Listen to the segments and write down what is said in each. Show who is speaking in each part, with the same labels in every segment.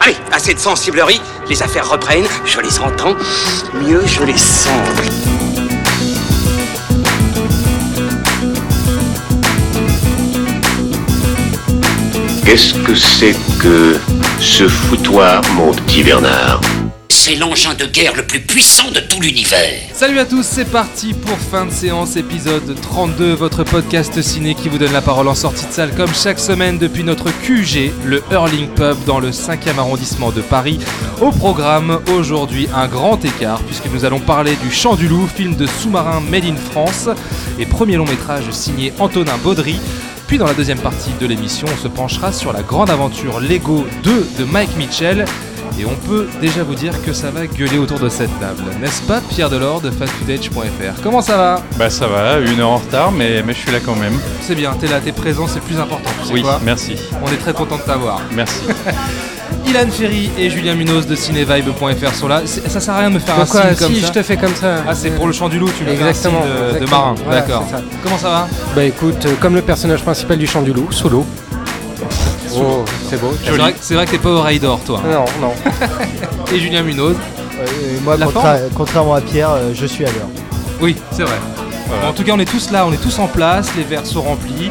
Speaker 1: Allez, assez de sensiblerie, les affaires reprennent, je les entends, mieux je les sens.
Speaker 2: Qu'est-ce que c'est que ce foutoir, mon petit Bernard?
Speaker 3: C'est l'engin de guerre le plus puissant de tout l'univers.
Speaker 4: Salut à tous, c'est parti pour fin de séance, épisode 32, votre podcast ciné qui vous donne la parole en sortie de salle comme chaque semaine depuis notre QG, le Hurling Pub dans le 5e arrondissement de Paris. Au programme aujourd'hui un grand écart puisque nous allons parler du Chant du Loup, film de sous-marin made in France et premier long métrage signé Antonin Baudry. Puis dans la deuxième partie de l'émission, on se penchera sur la grande aventure Lego 2 de Mike Mitchell. Et on peut déjà vous dire que ça va gueuler autour de cette table, n'est-ce pas Pierre Delors de fastfoodage.fr Comment ça va?
Speaker 5: Bah ça va, une heure en retard, mais, mais je suis là quand même.
Speaker 4: C'est bien, t'es là, t'es présent, c'est le plus important. Tu sais
Speaker 5: oui,
Speaker 4: quoi?
Speaker 5: merci.
Speaker 4: On est très content de t'avoir.
Speaker 5: Merci.
Speaker 4: Ilan Ferry et Julien Munoz de cinévibe.fr sont là. Ça sert à rien de me faire un
Speaker 6: Pourquoi
Speaker 4: signe comme
Speaker 6: si
Speaker 4: ça.
Speaker 6: je te fais comme ça
Speaker 4: Ah, c'est pour le chant du loup, tu me fais un signe
Speaker 6: Exactement,
Speaker 4: de, de
Speaker 6: exactement.
Speaker 4: marin.
Speaker 6: Voilà,
Speaker 4: D'accord. Comment ça va?
Speaker 6: Bah écoute, euh, comme le personnage principal du chant du loup, sous l'eau. Oh, c'est beau.
Speaker 4: C'est vrai, c'est vrai que t'es pas au Raidor, toi.
Speaker 6: Non, non.
Speaker 4: Et Julien Munoz.
Speaker 7: Euh, moi,
Speaker 4: La
Speaker 7: contra- contrairement à Pierre, euh, je suis à l'heure.
Speaker 4: Oui, c'est vrai.
Speaker 5: Voilà.
Speaker 4: En tout cas, on est tous là, on est tous en place, les verres sont remplis.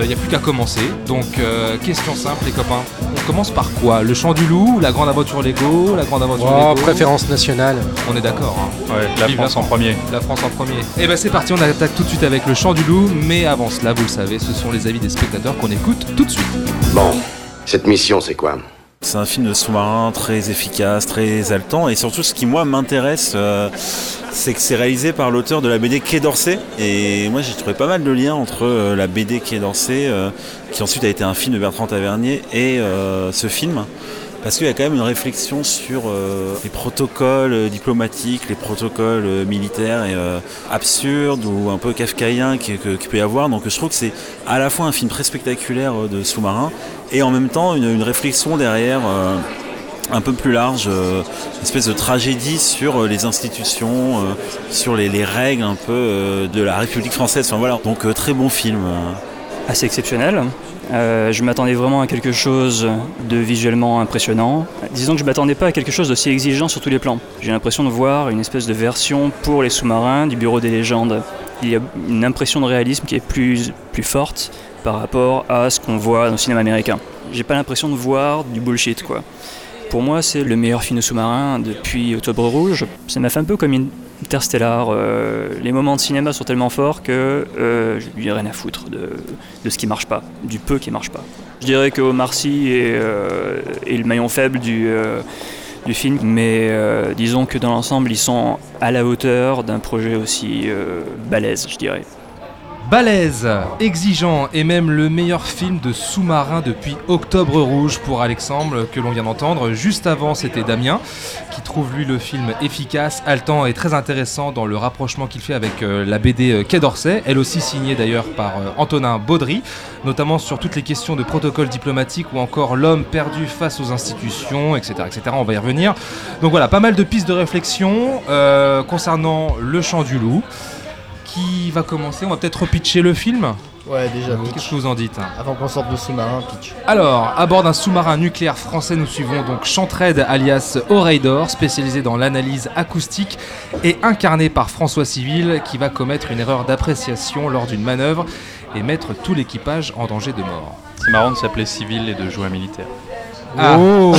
Speaker 4: Il n'y a plus qu'à commencer. Donc, euh, question simple, les copains. On commence par quoi? Le chant du loup, la grande aventure Lego, la grande aventure
Speaker 6: Oh,
Speaker 4: Lego
Speaker 6: préférence nationale.
Speaker 4: On est d'accord. hein.
Speaker 5: Ouais, la
Speaker 4: Vive
Speaker 5: France
Speaker 4: la
Speaker 5: en premier.
Speaker 4: La France en premier. Et ben c'est parti, on attaque tout de suite avec le chant du loup. Mais avant cela, vous le savez, ce sont les avis des spectateurs qu'on écoute tout de suite.
Speaker 2: Bon, cette mission, c'est quoi?
Speaker 8: C'est un film de sous-marin très efficace, très haletant, et surtout ce qui moi m'intéresse, euh, c'est que c'est réalisé par l'auteur de la BD Quai d'Orsay. Et moi j'ai trouvé pas mal de liens entre euh, la BD Quai d'Orsay, euh, qui ensuite a été un film de Bertrand Tavernier, et ce film. Parce qu'il y a quand même une réflexion sur euh, les protocoles euh, diplomatiques, les protocoles euh, militaires et absurdes ou un peu kafkaïens qu'il qu'il peut y avoir. Donc je trouve que c'est à la fois un film très spectaculaire de sous-marin et en même temps une, réflexion derrière un peu plus large, une espèce de tragédie sur les institutions, sur les, les règles un peu de la République française. Enfin voilà, donc très bon film.
Speaker 9: assez exceptionnel. Euh, je m'attendais vraiment à quelque chose de visuellement impressionnant. Disons que je m'attendais pas à quelque chose d'aussi exigeant sur tous les plans. J'ai l'impression de voir une espèce de version pour les sous-marins du Bureau des légendes. Il y a une impression de réalisme qui est plus, plus forte par rapport à ce qu'on voit dans le cinéma américain. J'ai pas l'impression de voir du bullshit quoi. Pour moi, c'est le meilleur film sous-marin depuis Octobre Rouge. Ça m'a fait un peu comme Interstellar. Euh, les moments de cinéma sont tellement forts que euh, je lui ai rien à foutre de, de ce qui marche pas, du peu qui marche pas. Je dirais que Omar Sy est, euh, est le maillon faible du, du film, mais disons que dans l'ensemble, ils sont à la hauteur d'un projet aussi balèze, je dirais.
Speaker 4: Balèze, exigeant et même le meilleur film de sous-marin depuis Octobre Rouge pour Alexandre que l'on vient d'entendre. Juste avant, c'était Damien qui trouve lui le film efficace, haletant et très intéressant dans le rapprochement qu'il fait avec euh, la BD euh, Quai d'Orsay, elle aussi signée d'ailleurs par euh, Antonin Baudry, notamment sur toutes les questions de protocole diplomatique ou encore l'homme perdu face aux institutions, etc., etc. On va y revenir. Donc voilà, pas mal de pistes de réflexion concernant le chant du loup. Qui va commencer On va peut-être repitcher le film
Speaker 7: Ouais, déjà,
Speaker 4: Qu'est-ce que vous en dites
Speaker 7: Avant qu'on sorte de sous-marin, pitch.
Speaker 4: Alors, à bord d'un sous-marin nucléaire français, nous suivons donc Chantraide alias O'Raydor, spécialisé dans l'analyse acoustique et incarné par François Civil, qui va commettre une erreur d'appréciation lors d'une manœuvre et mettre tout l'équipage en danger de mort.
Speaker 5: C'est marrant de s'appeler civil et de jouer un militaire.
Speaker 4: Ah.
Speaker 6: Oh,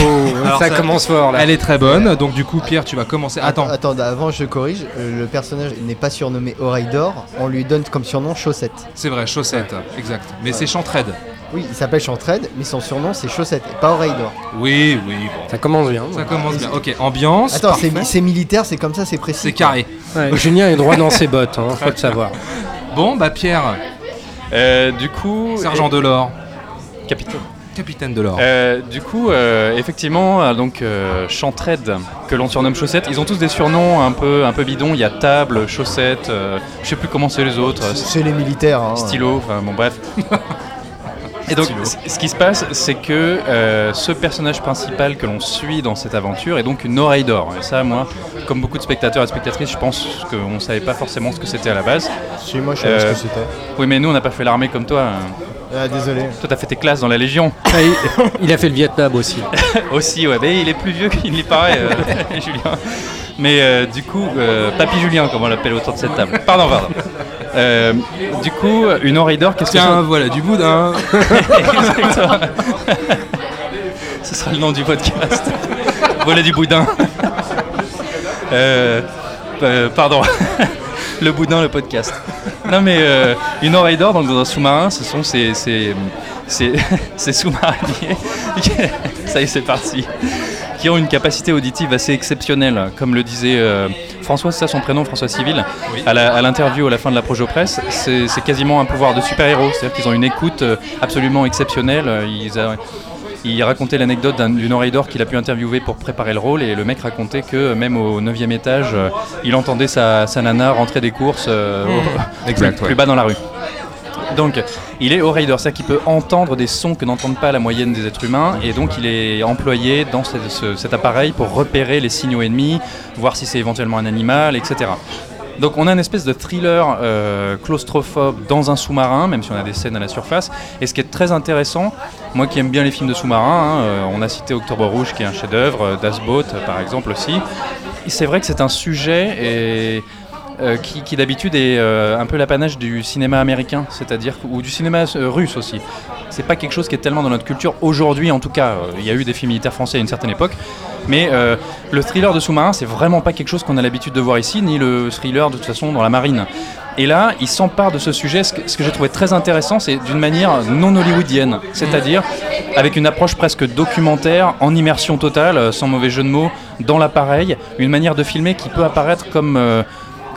Speaker 4: Alors
Speaker 6: ça,
Speaker 4: ça-
Speaker 6: commence fort là.
Speaker 4: Elle est très bonne, donc du coup, Pierre, tu vas commencer. Attends,
Speaker 7: Attends, avant je corrige, euh, le personnage n'est pas surnommé Oraidor, on lui donne comme surnom Chaussette.
Speaker 4: c'est vrai, chaussette, exact. Mais c'est Chantraide.
Speaker 7: Oui, il s'appelle Chantraide, mais son surnom c'est Chaussette, et pas Oraidor.
Speaker 4: Oui, oui, bon.
Speaker 6: Ça commence bien.
Speaker 4: Ça commence bien. Ok, ambiance.
Speaker 7: Attends, c'est militaire, c'est comme ça, c'est précis.
Speaker 4: C'est carré.
Speaker 6: Ouais, Julien est droit dans ses bottes, hein, faut le savoir.
Speaker 4: Bon, bah Pierre,
Speaker 5: Euh, du coup,
Speaker 4: sergent Delors,
Speaker 5: capitaine.
Speaker 4: Capitaine Delors.
Speaker 5: Euh, du coup, euh, effectivement, euh, donc euh, Chantraide, que l'on surnomme Chaussette, ils ont tous des surnoms un peu, un peu bidons. Il y a Table, Chaussette, euh, je sais plus comment c'est les autres,
Speaker 7: C'est les militaires. Hein.
Speaker 5: Stylo, enfin bon bref. Et donc, ce qui se passe, c'est que euh, ce personnage principal que l'on suit dans cette aventure est donc une oreille d'or. Et ça, moi, comme beaucoup de spectateurs et spectatrices, je pense qu'on ne savait pas forcément ce que c'était à la base.
Speaker 7: Si, moi je savais ce
Speaker 5: Euh,
Speaker 7: que c'était.
Speaker 5: Oui, mais nous, on n'a pas fait l'armée comme toi. hein.
Speaker 7: Ah, désolé.
Speaker 5: Toi, t'as fait tes classes dans la Légion.
Speaker 6: Ah, il, il a fait le Vietnam aussi.
Speaker 5: aussi, ouais. Mais il est plus vieux qu'il n'y paraît, euh, Julien. Mais euh, du coup, euh, Papy Julien, comme on l'appelle autour de cette table. Pardon, pardon. Euh, du coup, une Oraidor, qu'est-ce que
Speaker 4: Tiens, voilà, du boudin.
Speaker 5: Exactement. Ce sera le nom du podcast. voilà du boudin. Euh, euh, pardon. le boudin, le podcast. Non mais euh, une oreille d'or dans, un sous-marin, ce sont ces, ces, ces, ces sous-mariniers. Ça y est, c'est parti. Qui ont une capacité auditive assez exceptionnelle, comme le disait euh, François, c'est ça son prénom, François Civil, à l'interview à la fin de la Projo Presse, c'est quasiment un pouvoir de super-héros, c'est-à-dire qu'ils ont une écoute euh, absolument exceptionnelle. Ils, a- il racontait l'anecdote d'un- d'une oreille d'or qu'il a pu interviewer pour préparer le rôle et le mec racontait que euh, même au 9 étage, euh, il entendait sa, sa nana rentrer des courses euh, au-
Speaker 4: Exact,
Speaker 5: plus,
Speaker 4: ouais.
Speaker 5: bas dans la rue. Donc, il est oreille d'or, c'est-à-dire qu'il peut entendre des sons que n'entendent pas la moyenne des êtres humains, et donc il est employé dans ce- ce- cet appareil pour repérer les signaux ennemis, voir si c'est éventuellement un animal, etc. Donc on a une espèce de thriller euh, claustrophobe dans un sous-marin, même si on a des scènes à la surface. Et ce qui est très intéressant, moi qui aime bien les films de sous-marins, hein, euh, on a cité Octobre Rouge qui est un chef-d'œuvre, euh, Das Boot par exemple aussi. C'est vrai que c'est un sujet et, qui, qui d'habitude est un peu l'apanage du cinéma américain, c'est-à-dire ou du cinéma russe aussi. C'est pas quelque chose qui est tellement dans notre culture aujourd'hui, en tout cas. Il y a eu des films militaires français à une certaine époque, mais euh, le thriller de sous-marin, c'est vraiment pas quelque chose qu'on a l'habitude de voir ici, ni le thriller de toute façon dans la marine. Et là, il s'empare de ce sujet. Ce que, j'ai trouvé très intéressant, c'est d'une manière non hollywoodienne, c'est-à-dire avec une approche presque documentaire, en immersion totale, euh, sans mauvais jeu de mots, dans l'appareil, une manière de filmer qui peut apparaître comme euh,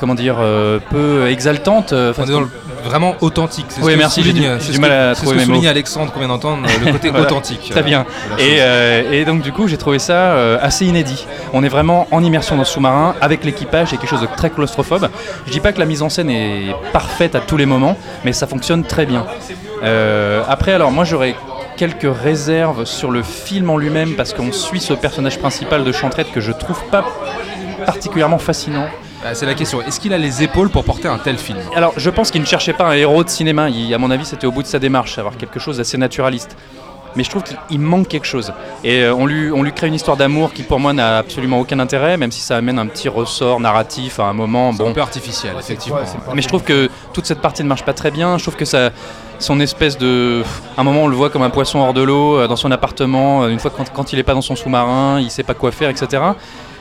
Speaker 5: comment dire, euh, peu exaltante. euh,
Speaker 4: On est dans le- vraiment authentique.
Speaker 5: Oui, merci, j'ai du- du mal à trouver
Speaker 4: ce que
Speaker 5: mots.
Speaker 4: Alexandre qu'on vient d'entendre, le côté
Speaker 5: Voilà.
Speaker 4: authentique.
Speaker 5: Très bien.
Speaker 4: euh,
Speaker 5: Et, euh, donc du coup, j'ai trouvé ça euh, assez inédit. On est vraiment en immersion dans ce sous-marin avec l'équipage et quelque chose de très claustrophobe. Je dis pas que la mise en scène est parfaite à tous les moments, mais ça fonctionne très bien. Euh, après, alors moi j'aurais quelques réserves sur le film en lui-même parce qu'on suit ce personnage principal de Chantrette que je trouve pas particulièrement fascinant.
Speaker 4: Bah, c'est la question. Est-ce qu'il a les épaules pour porter un tel film
Speaker 5: Alors, je pense qu'il ne cherchait pas un héros de cinéma. Il- à mon avis, c'était au bout de sa démarche, avoir quelque chose d'assez naturaliste. Mais je trouve qu'il il manque quelque chose. Et euh, on, lui, on lui crée une histoire d'amour qui, pour moi, n'a absolument aucun intérêt, même si ça amène un petit ressort narratif à un moment.
Speaker 4: C'est
Speaker 5: Bon,
Speaker 4: un peu artificiel, effectivement.
Speaker 5: mais je trouve que toute cette partie ne marche pas très bien. Je trouve que ça, son espèce de, à un moment, on le voit comme un poisson hors de l'eau euh, dans son appartement. euh, Une fois quand, quand il n'est pas dans son sous-marin, il sait pas quoi faire, etc.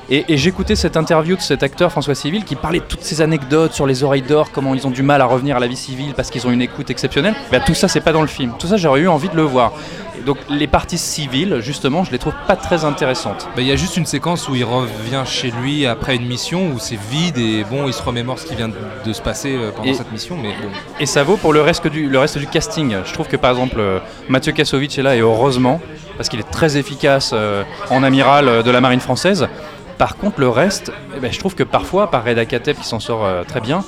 Speaker 5: Et, et j'écoutais cette interview de cet acteur François Civil qui parlait de toutes ces anecdotes sur les oreilles d'or, comment ils ont du mal à revenir à la vie civile parce qu'ils ont une écoute exceptionnelle. Ben, tout ça, c'est pas dans le film. Tout ça, j'aurais eu envie de le voir. Et donc les parties civiles, justement, je les trouve pas très intéressantes.
Speaker 4: Bah, Il y a juste une séquence où il revient chez lui après une mission où c'est vide et bon, il se remémore ce qui vient de, de se passer euh, pendant
Speaker 5: Et-
Speaker 4: cette mission, mais bon.
Speaker 5: Et ça vaut pour le reste du, le reste du casting. Je trouve que par exemple euh, Mathieu Kassovitch est là et heureusement parce qu'il est très efficace euh, en amiral de la marine française. Par contre le reste, eh ben, je trouve que parfois, par Reda Kateb qui s'en sort euh, très bien,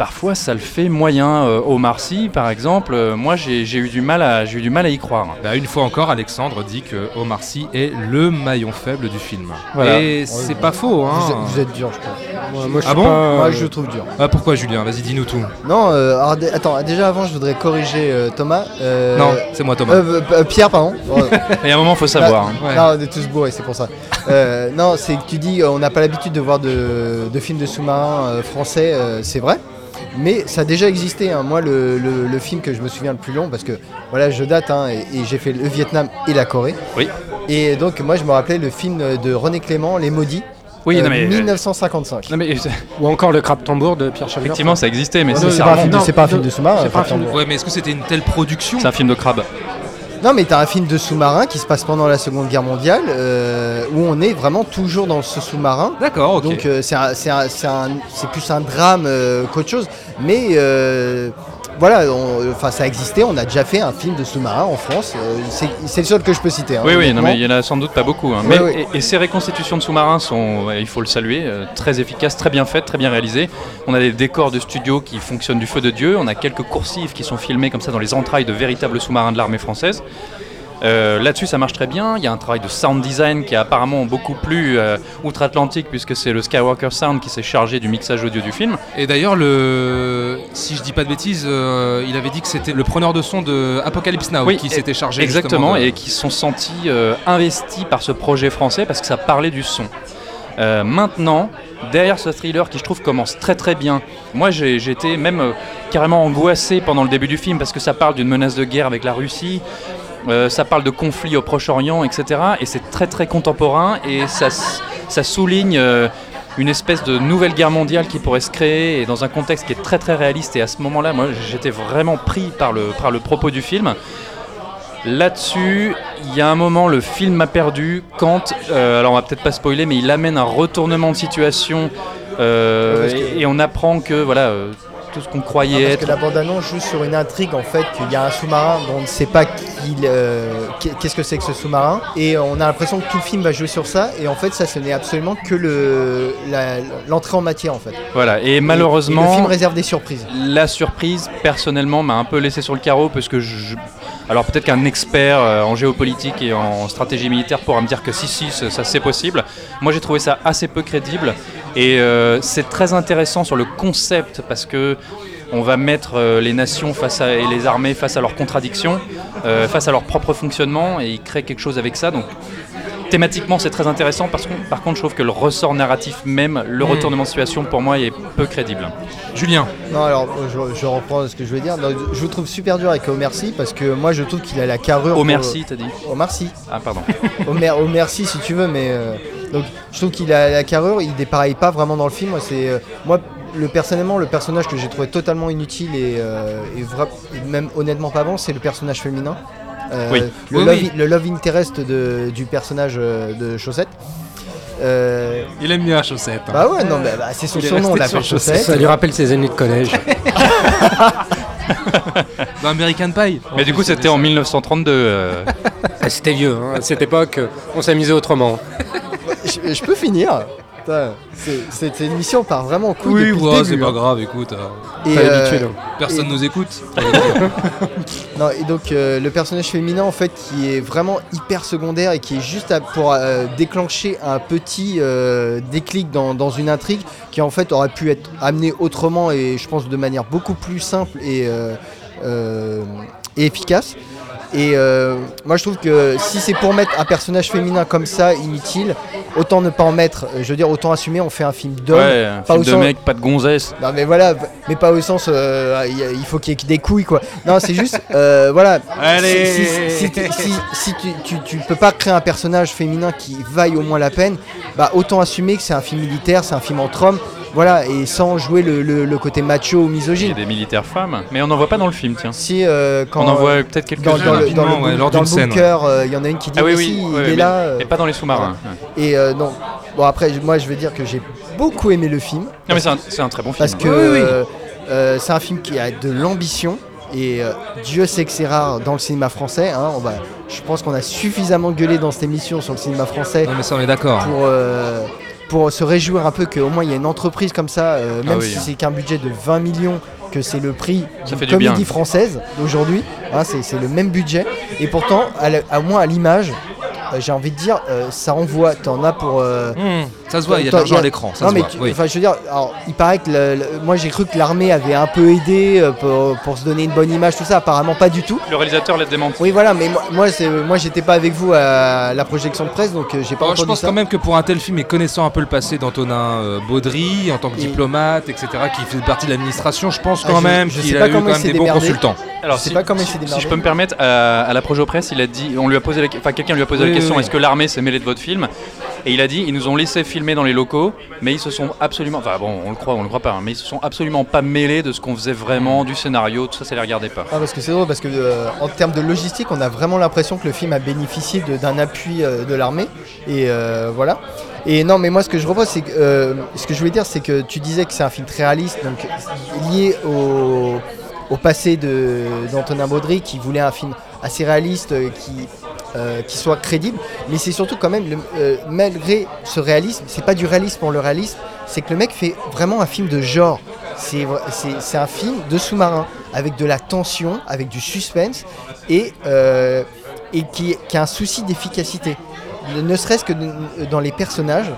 Speaker 5: parfois ça le fait moyen. Euh, Omar Sy par exemple, euh, moi j'ai eu, du mal à- j'ai eu du mal à y croire.
Speaker 4: Bah, une fois encore, Alexandre dit que Omar Sy est le maillon faible du film.
Speaker 5: Voilà.
Speaker 4: Et c'est pas faux, hein.
Speaker 7: Vous, êtes, vous êtes dur, je crois.
Speaker 6: Moi, moi, je
Speaker 4: Ah bon
Speaker 6: pas,
Speaker 7: Moi, je le trouve dur.
Speaker 4: Ah, pourquoi Julien? Vas-y, dis-nous tout.
Speaker 7: Non, euh, alors, attends, déjà avant, je voudrais corriger euh, Thomas. euh,
Speaker 4: non, c'est moi Thomas.
Speaker 7: euh, euh, Pierre, pardon. Oh,
Speaker 5: Et à un moment faut savoir. hein.
Speaker 4: Ouais.
Speaker 7: Non, on est tous bourrés, c'est pour ça. Euh, non, c'est que tu dis, on n'a pas l'habitude de voir de, de films de sous-marins euh, français, euh, c'est vrai. Mais ça a déjà existé. hein. Moi, le, le- le film que je me souviens le plus long, parce que voilà, je date hein, et, et j'ai fait le Vietnam et la Corée.
Speaker 5: Oui.
Speaker 7: Et donc, moi, je me rappelais le film de René Clément, Les Maudits,
Speaker 5: Oui,
Speaker 7: euh,
Speaker 5: non mais,
Speaker 7: 1955.
Speaker 5: non, mais
Speaker 6: Ou encore le crabe tambour de Pierre Chaleur.
Speaker 5: effectivement ça existait, mais
Speaker 7: Non,
Speaker 5: c'est
Speaker 7: pas, un film de-
Speaker 6: non,
Speaker 7: pas un
Speaker 6: de-
Speaker 7: sous-marin.
Speaker 6: film de-
Speaker 4: Ouais, mais est-ce que c'était une telle production
Speaker 5: C'est un film de crabe.
Speaker 7: Non, mais t'as un film de sous-marin qui se passe pendant la Seconde Guerre mondiale, euh, où on est vraiment toujours dans ce sous-marin.
Speaker 4: D'accord, ok.
Speaker 7: Donc euh, c'est un- c'est un- c'est un- c'est plus un drame euh, qu'autre chose. Mais euh, voilà, on- enfin ça existait. On a déjà fait un film de sous-marin en France. euh, c'est le seul que je peux citer. hein,
Speaker 5: Oui, oui, non, mais il y en a sans doute pas beaucoup. hein. Mais-. Et, et ces reconstitutions de sous-marins sont, il faut le saluer, euh, très efficaces, très bien faites, très bien réalisées. On a des décors de studio qui fonctionnent du feu de Dieu. On a quelques coursives qui sont filmées comme ça dans les entrailles de véritables sous-marins de l'armée française. Euh, Là-dessus, ça marche très bien. Il y a un travail de sound design qui est apparemment beaucoup plus euh, outre-Atlantique, puisque c'est le Skywalker Sound qui s'est chargé du mixage audio du film.
Speaker 4: Et d'ailleurs, le... si je dis pas de bêtises, euh, il avait dit que c'était le preneur de son de Apocalypse Now
Speaker 5: Oui,
Speaker 4: qui s'était chargé
Speaker 5: Exactement,
Speaker 4: de-
Speaker 5: et qui se sont sentis investis par ce projet français parce que ça parlait du son. Euh, maintenant, derrière ce thriller qui je trouve commence très très bien, moi j'ai- j'étais même euh, carrément angoissé pendant le début du film parce que ça parle d'une menace de guerre avec la Russie, euh, ça parle de conflits au Proche-Orient, etc. Et c'est très très contemporain et ça, souligne euh, une espèce de nouvelle guerre mondiale qui pourrait se créer et dans un contexte qui est très très réaliste. Et à ce moment-là, moi j'étais vraiment pris par le, par le propos du film. Là-dessus, il y a un moment, le film m'a perdu quand, euh, alors on va peut-être pas spoiler, mais il amène un retournement de situation euh, et, et on apprend que voilà, tout ce qu'on croyait
Speaker 7: parce
Speaker 5: être.
Speaker 7: que la bande-annonce joue sur une intrigue en fait qu'il y a un sous-marin dont on ne sait pas euh, qu'est- qu'est-ce que c'est que ce sous-marin et on a l'impression que tout le film va jouer sur ça et en fait ça ce n'est absolument que le, l'entrée en matière en fait.
Speaker 5: Voilà, et
Speaker 7: Et- et
Speaker 5: malheureusement,
Speaker 7: le film réserve des surprises.
Speaker 5: la surprise, personnellement, m'a un peu laissé sur le carreau parce que je. Alors peut-être qu'un expert euh, en géopolitique et en stratégie militaire pourra me dire que si, si, ça, c'est possible. Moi j'ai trouvé ça assez peu crédible et euh, c'est très intéressant sur le concept parce que on va mettre euh, les nations face à, et les armées face à leurs contradictions, euh, face à leur propre fonctionnement et ils créent quelque chose avec ça. Donc thématiquement c'est très intéressant parce que par contre je trouve que le ressort narratif même, le
Speaker 4: Mm.
Speaker 5: retournement de situation pour moi est peu crédible.
Speaker 4: Julien,
Speaker 7: Non alors je, je reprends ce que je veux dire. Non, je vous trouve super dur avec Omer Sy parce que moi je trouve qu'il a la carrure.
Speaker 5: Oh
Speaker 7: pour-
Speaker 5: merci t'as dit
Speaker 7: Omar Sy.
Speaker 5: Ah pardon.
Speaker 7: Omer, Omer Sy si tu veux mais euh, donc je trouve qu'il a la carrure, il dépareille pas vraiment dans le film. Moi, C'est euh, moi le personnellement le personnage que j'ai trouvé totalement inutile et, euh, et vra- et même honnêtement pas bon, c'est le personnage féminin. Euh,
Speaker 5: Oui.
Speaker 7: Le,
Speaker 4: Oui,
Speaker 7: love,
Speaker 4: oui.
Speaker 7: le love interest de- du personnage de Chaussette. Euh,
Speaker 4: il aime bien Chaussette. hein.
Speaker 7: bah ouais, non, bah, bah, c'est son surnom, on l'appelle Chaussette.
Speaker 6: Ça lui rappelle ses années de collège.
Speaker 4: Dans American Pie.
Speaker 5: Mais du coup, c'était en 1932. euh,
Speaker 6: Ah, C'était vieux, hein. à cette époque, on s'amusait autrement.
Speaker 7: Je, je peux finir Cette émission part vraiment en couille
Speaker 4: Oui, ouais, c'est pas
Speaker 7: hein.
Speaker 4: grave, écoute. euh,
Speaker 7: Et, euh,
Speaker 6: habitué, non.
Speaker 4: personne
Speaker 7: Et-
Speaker 4: nous écoute.
Speaker 7: Non, et donc euh, le personnage féminin en fait qui est vraiment hyper secondaire et qui est juste à- pour euh, déclencher un petit déclic dans, dans une intrigue qui en fait aurait pu être amené autrement et je pense de manière beaucoup plus simple et, et efficace. Et euh, moi je trouve que si c'est pour mettre un personnage féminin comme ça inutile, autant ne pas en mettre. Euh, Je veux dire autant assumer. On fait un film d'homme.
Speaker 5: ouais, un
Speaker 7: pas
Speaker 5: film
Speaker 7: au
Speaker 5: de
Speaker 7: sens-
Speaker 5: mec, pas de gonzesse.
Speaker 7: Non mais voilà, mais pas au sens euh, il faut qu'il y ait des couilles quoi. Non c'est juste euh, voilà.
Speaker 4: Allez.
Speaker 7: Si, si- si tu- si- si tu, tu, tu peux pas créer un personnage féminin qui vaille au moins la peine, bah autant assumer que c'est un film militaire, c'est un film entre hommes, voilà, et sans jouer le, le- le côté macho ou
Speaker 5: Il y a
Speaker 7: misogyne.
Speaker 5: des militaires femmes, mais on n'en voit pas dans le film, tiens.
Speaker 7: Si euh, quand
Speaker 5: on en
Speaker 7: euh,
Speaker 5: voit peut-être quelques
Speaker 7: dans, dans le, dans le
Speaker 4: ouais, lors
Speaker 7: dans
Speaker 4: d'une
Speaker 7: le
Speaker 4: scène,
Speaker 7: euh, il y en a une qui dit
Speaker 5: Ah oui,
Speaker 7: mais
Speaker 5: oui,
Speaker 7: si,
Speaker 5: ouais,
Speaker 7: il est
Speaker 5: mais-
Speaker 7: là. euh,
Speaker 5: Et pas dans les sous-marins. ouais.
Speaker 7: et euh, non. Bon après moi je veux dire que j'ai beaucoup aimé le film.
Speaker 5: Non, mais c'est un, très bon film.
Speaker 7: Parce que
Speaker 4: Oui, oui, oui.
Speaker 7: euh, euh, c'est un film qui a de l'ambition. Et euh, Dieu sait que c'est rare dans le cinéma français. hein. On va, je pense qu'on a suffisamment gueulé dans cette émission sur le cinéma français
Speaker 4: Non, mais ça, on est d'accord.
Speaker 7: pour, euh, pour se réjouir un peu qu'au moins il y a une entreprise comme ça, euh, même
Speaker 5: Ah oui,
Speaker 7: si
Speaker 5: hein.
Speaker 7: c'est qu'un budget de 20 millions, que c'est le prix
Speaker 5: Ça
Speaker 7: d'une
Speaker 5: bien.
Speaker 7: comédie française d'aujourd'hui. hein, c'est c'est le même budget. Et pourtant, à, la- à moins à l'image, euh, j'ai envie de dire, euh, ça envoie. T'en as pour.
Speaker 4: Mmh, ça se voit, il y a de l'argent
Speaker 7: a-
Speaker 4: à l'écran. Ça
Speaker 7: non
Speaker 4: se
Speaker 7: mais
Speaker 4: voit.
Speaker 7: tu-
Speaker 4: oui.
Speaker 7: enfin je veux dire, alors, il paraît que le- le- moi j'ai cru que l'armée avait un peu aidé euh, pour, pour se donner une bonne image, tout ça. Apparemment pas du tout.
Speaker 5: Le réalisateur l'a démenti.
Speaker 7: Oui voilà, mais moi, moi c'est moi j'étais pas avec vous à la projection de presse, donc euh, j'ai pas
Speaker 4: Bon,
Speaker 7: entendu
Speaker 4: je pense
Speaker 7: ça.
Speaker 4: quand même que pour un tel film et connaissant un peu le passé d'Antonin euh, Baudry en tant que
Speaker 7: Et-
Speaker 4: diplomate, etc., qui fait partie de l'administration, je pense
Speaker 7: Ah,
Speaker 4: quand
Speaker 7: je-
Speaker 4: même
Speaker 7: je sais
Speaker 4: qu'il
Speaker 7: pas
Speaker 4: a eu quand même des bons consultants.
Speaker 5: Alors,
Speaker 7: Je sais
Speaker 5: si,
Speaker 7: pas comment il s'est
Speaker 5: si- je peux me permettre, à, à la Projo Presse, il a dit, on lui a posé, la, enfin quelqu'un lui a posé
Speaker 4: Oui,
Speaker 5: la question,
Speaker 4: oui,
Speaker 5: est-ce que l'armée s'est mêlée de votre film? Et il a dit, ils nous ont laissé filmer dans les locaux, mais ils se sont absolument, enfin bon, on le croit, on le croit pas, hein, mais ils se sont absolument pas mêlés de ce qu'on faisait vraiment, du scénario, tout ça, ça les regardait pas.
Speaker 7: Ah, parce que c'est drôle parce que euh, en termes de logistique, on a vraiment l'impression que le film a bénéficié d'un appui euh, de l'armée et euh, voilà. Et non, mais moi ce que je repose, c'est que ce que je voulais dire, c'est que tu disais que c'est un film très réaliste, donc lié au, au passé d'Antonin Baudry, qui voulait un film assez réaliste, qui euh, qui soit crédible, mais c'est surtout quand même, le- euh, malgré ce réalisme, c'est pas du réalisme pour le réalisme, c'est que le mec fait vraiment un film de genre. C'est un film de sous-marin, avec de la tension, avec du suspense, et euh, et qui, a un souci d'efficacité. Ne, serait-ce que dans les personnages.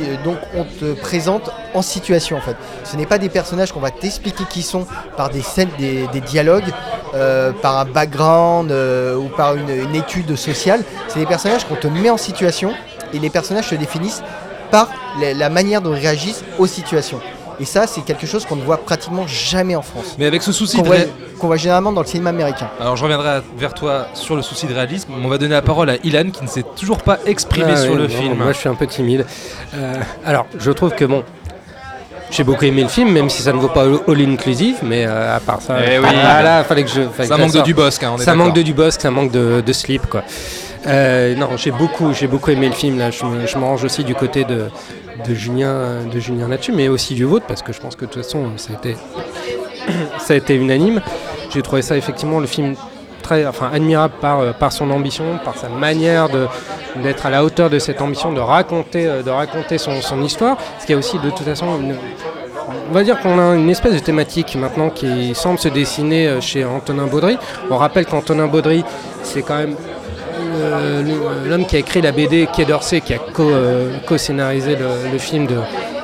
Speaker 7: Euh, donc on te présente en situation en fait. Ce n'est pas des personnages qu'on va t'expliquer qui sont par des scènes, des, dialogues, euh, par un background euh, ou par une, étude sociale. C'est des personnages qu'on te met en situation et les personnages se définissent par la manière dont ils réagissent aux situations. Et ça, c'est quelque chose qu'on ne voit pratiquement jamais en France.
Speaker 4: Mais avec ce souci
Speaker 7: Qu'on
Speaker 4: de
Speaker 7: voit,
Speaker 4: ré-
Speaker 7: qu'on voit généralement dans le cinéma américain.
Speaker 4: Alors je reviendrai vers toi sur le souci de réalisme. On va donner la parole à Ilan qui ne s'est toujours pas exprimé
Speaker 6: Ah
Speaker 4: sur le
Speaker 6: non,
Speaker 4: film.
Speaker 6: Moi, je suis un peu timide. Euh, alors, je trouve que bon. J'ai beaucoup aimé le film, même si ça ne vaut pas all inclusive, mais euh, à part ça,
Speaker 5: Eh oui.
Speaker 6: voilà, fallait que je. fallait
Speaker 4: Ça
Speaker 6: que
Speaker 4: manque de. Dubosc, hein, on est
Speaker 6: Ça manque de Dubosc, ça manque de, de slip, quoi. Euh, non, j'ai beaucoup, j'ai beaucoup aimé le film. Là, je me range aussi du côté de, de Julien, de Julien là-dessus, mais aussi du vôtre, parce que je pense que de toute façon, ça a été, unanime. J'ai trouvé ça effectivement le film très, admirable par, euh, par son ambition, par sa manière d'être à la hauteur de cette ambition, de raconter, euh, de raconter son, histoire. Ce qui a aussi de toute façon on va dire qu'on a une espèce de thématique maintenant qui semble se dessiner euh, chez Antonin Baudry. On rappelle qu'Antonin Baudry, c'est quand même euh, l'homme qui a écrit la BD Quai d'Orsay, qui a co- euh, co-scénarisé le, le film de,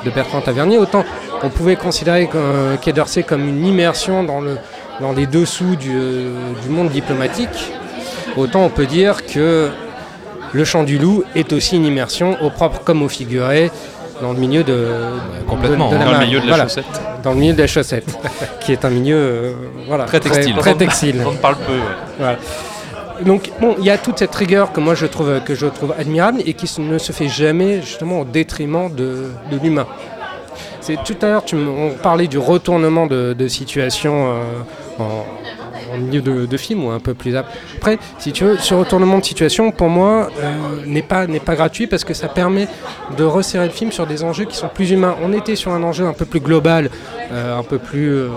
Speaker 6: de Bertrand Tavernier. Autant on pouvait considérer euh, Quai d'Orsay comme une immersion dans, le, dans les dessous du, euh, du monde diplomatique, autant on peut dire que Le Chant du Loup est aussi une immersion, au propre comme au figuré, dans le milieu de,
Speaker 4: complètement,
Speaker 6: de- de
Speaker 4: hein.
Speaker 5: Dans le milieu de la
Speaker 6: Voilà.
Speaker 5: chaussette.
Speaker 6: Dans le milieu de la chaussette, qui est un milieu euh, voilà,
Speaker 4: Très textile.
Speaker 6: Très, textile.
Speaker 5: On en parle peu. ouais.
Speaker 6: Voilà. Donc bon, il y a toute cette rigueur que moi je trouve admirable et qui ne se fait jamais justement au détriment de, l'humain. Tout à l'heure on parlait du retournement de, de situation euh, en, en milieu de, film ou un peu plus ap- après. Si tu veux, ce retournement de situation pour moi euh, n'est pas pas gratuit parce que ça permet de resserrer le film sur des enjeux qui sont plus humains. On était sur un enjeu un peu plus global, euh, un peu plus euh,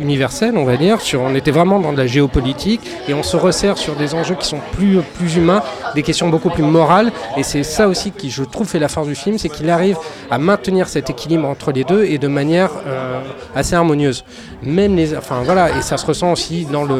Speaker 6: universel, on va dire. Sur, on était vraiment dans de la géopolitique et on se resserre sur des enjeux qui sont plus, plus humains, des questions beaucoup plus morales. Et c'est ça aussi qui, je trouve, fait la force du film, c'est qu'il arrive à maintenir cet équilibre entre les deux et de manière assez harmonieuse. Même les, enfin voilà, et ça se ressent aussi dans le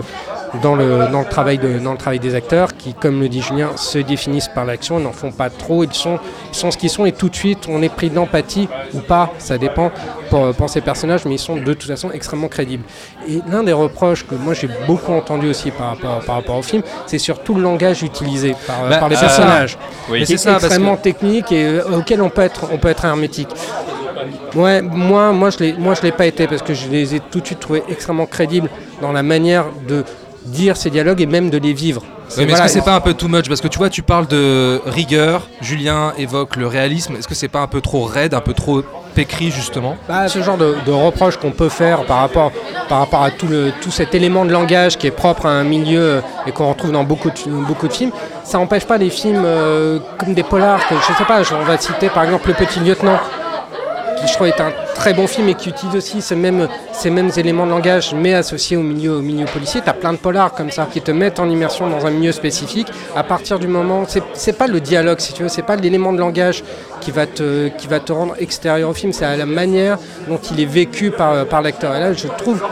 Speaker 6: dans le, dans, le travail de, dans le travail des acteurs qui, comme le dit Julien, se définissent par l'action, ils n'en font pas trop, ils sont, ils sont ce qu'ils sont et tout de suite on est pris d'empathie ou pas, ça dépend pour, pour ces personnages, mais ils sont de toute façon extrêmement crédibles. Et l'un des reproches que moi j'ai beaucoup entendu aussi par rapport, par rapport au film, c'est surtout le langage utilisé par,
Speaker 4: Bah,
Speaker 6: par les
Speaker 4: euh,
Speaker 6: personnages,
Speaker 5: Oui.
Speaker 4: C'est
Speaker 6: extrêmement
Speaker 4: que-
Speaker 6: technique et euh, auquel on peut être, on peut être hermétique. Ouais, moi, moi je l'ai, moi je l'ai pas été parce que je les ai tout de suite trouvés extrêmement crédibles dans la manière de dire ces dialogues et même de les vivre.
Speaker 4: Oui, mais
Speaker 6: Voilà,
Speaker 4: est-ce que c'est pas un peu too much? Parce que tu vois, tu parles de rigueur, Julien évoque le réalisme. Est-ce que c'est pas un peu trop raide, un peu trop pécrit justement?
Speaker 6: Bah, ce genre de, de reproche qu'on peut faire par rapport, par rapport à tout, le, tout cet élément de langage qui est propre à un milieu euh, et qu'on retrouve dans beaucoup de, beaucoup de films, ça n'empêche pas les films euh, comme des polars, que, je sais pas, on va citer par exemple Le Petit Lieutenant, qui je trouve est un très bon film et qui utilise aussi ces mêmes, ces mêmes éléments de langage mais associés au milieu, au milieu policier. Tu as plein de polars comme ça qui te mettent en immersion dans un milieu spécifique à partir du moment, c'est pas le dialogue si tu veux, c'est pas l'élément de langage qui va, te, qui va te rendre extérieur au film, c'est à la manière dont il est vécu par, par l'acteur. Et là je trouve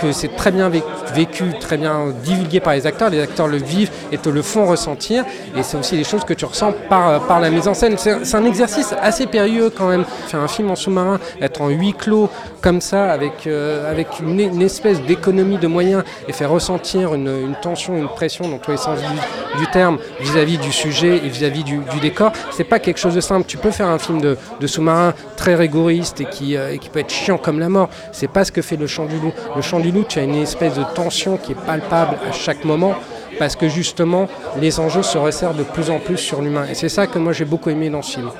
Speaker 6: que c'est très bien vé- vécu, très bien divulgué par les acteurs. Les acteurs le vivent et te le font ressentir. Et c'est aussi des choses que tu ressens par, par la mise en scène. C'est un exercice assez périlleux quand même. Faire un film en sous-marin, être en huis clos comme ça, avec, euh, une, espèce d'économie de moyens et faire ressentir une, tension, une pression dans tous les sens du, du terme vis-à-vis du sujet et vis-à-vis du, du décor, c'est pas quelque chose de simple. Tu peux faire un film de, sous-marin très rigoriste et qui, euh, et qui peut être chiant comme la mort. C'est pas ce que fait le chant du loup. Le du loup, tu as une espèce de tension qui est palpable à chaque moment parce que justement les enjeux se resserrent de plus en plus sur l'humain. Et c'est ça que moi j'ai beaucoup aimé dans ce film.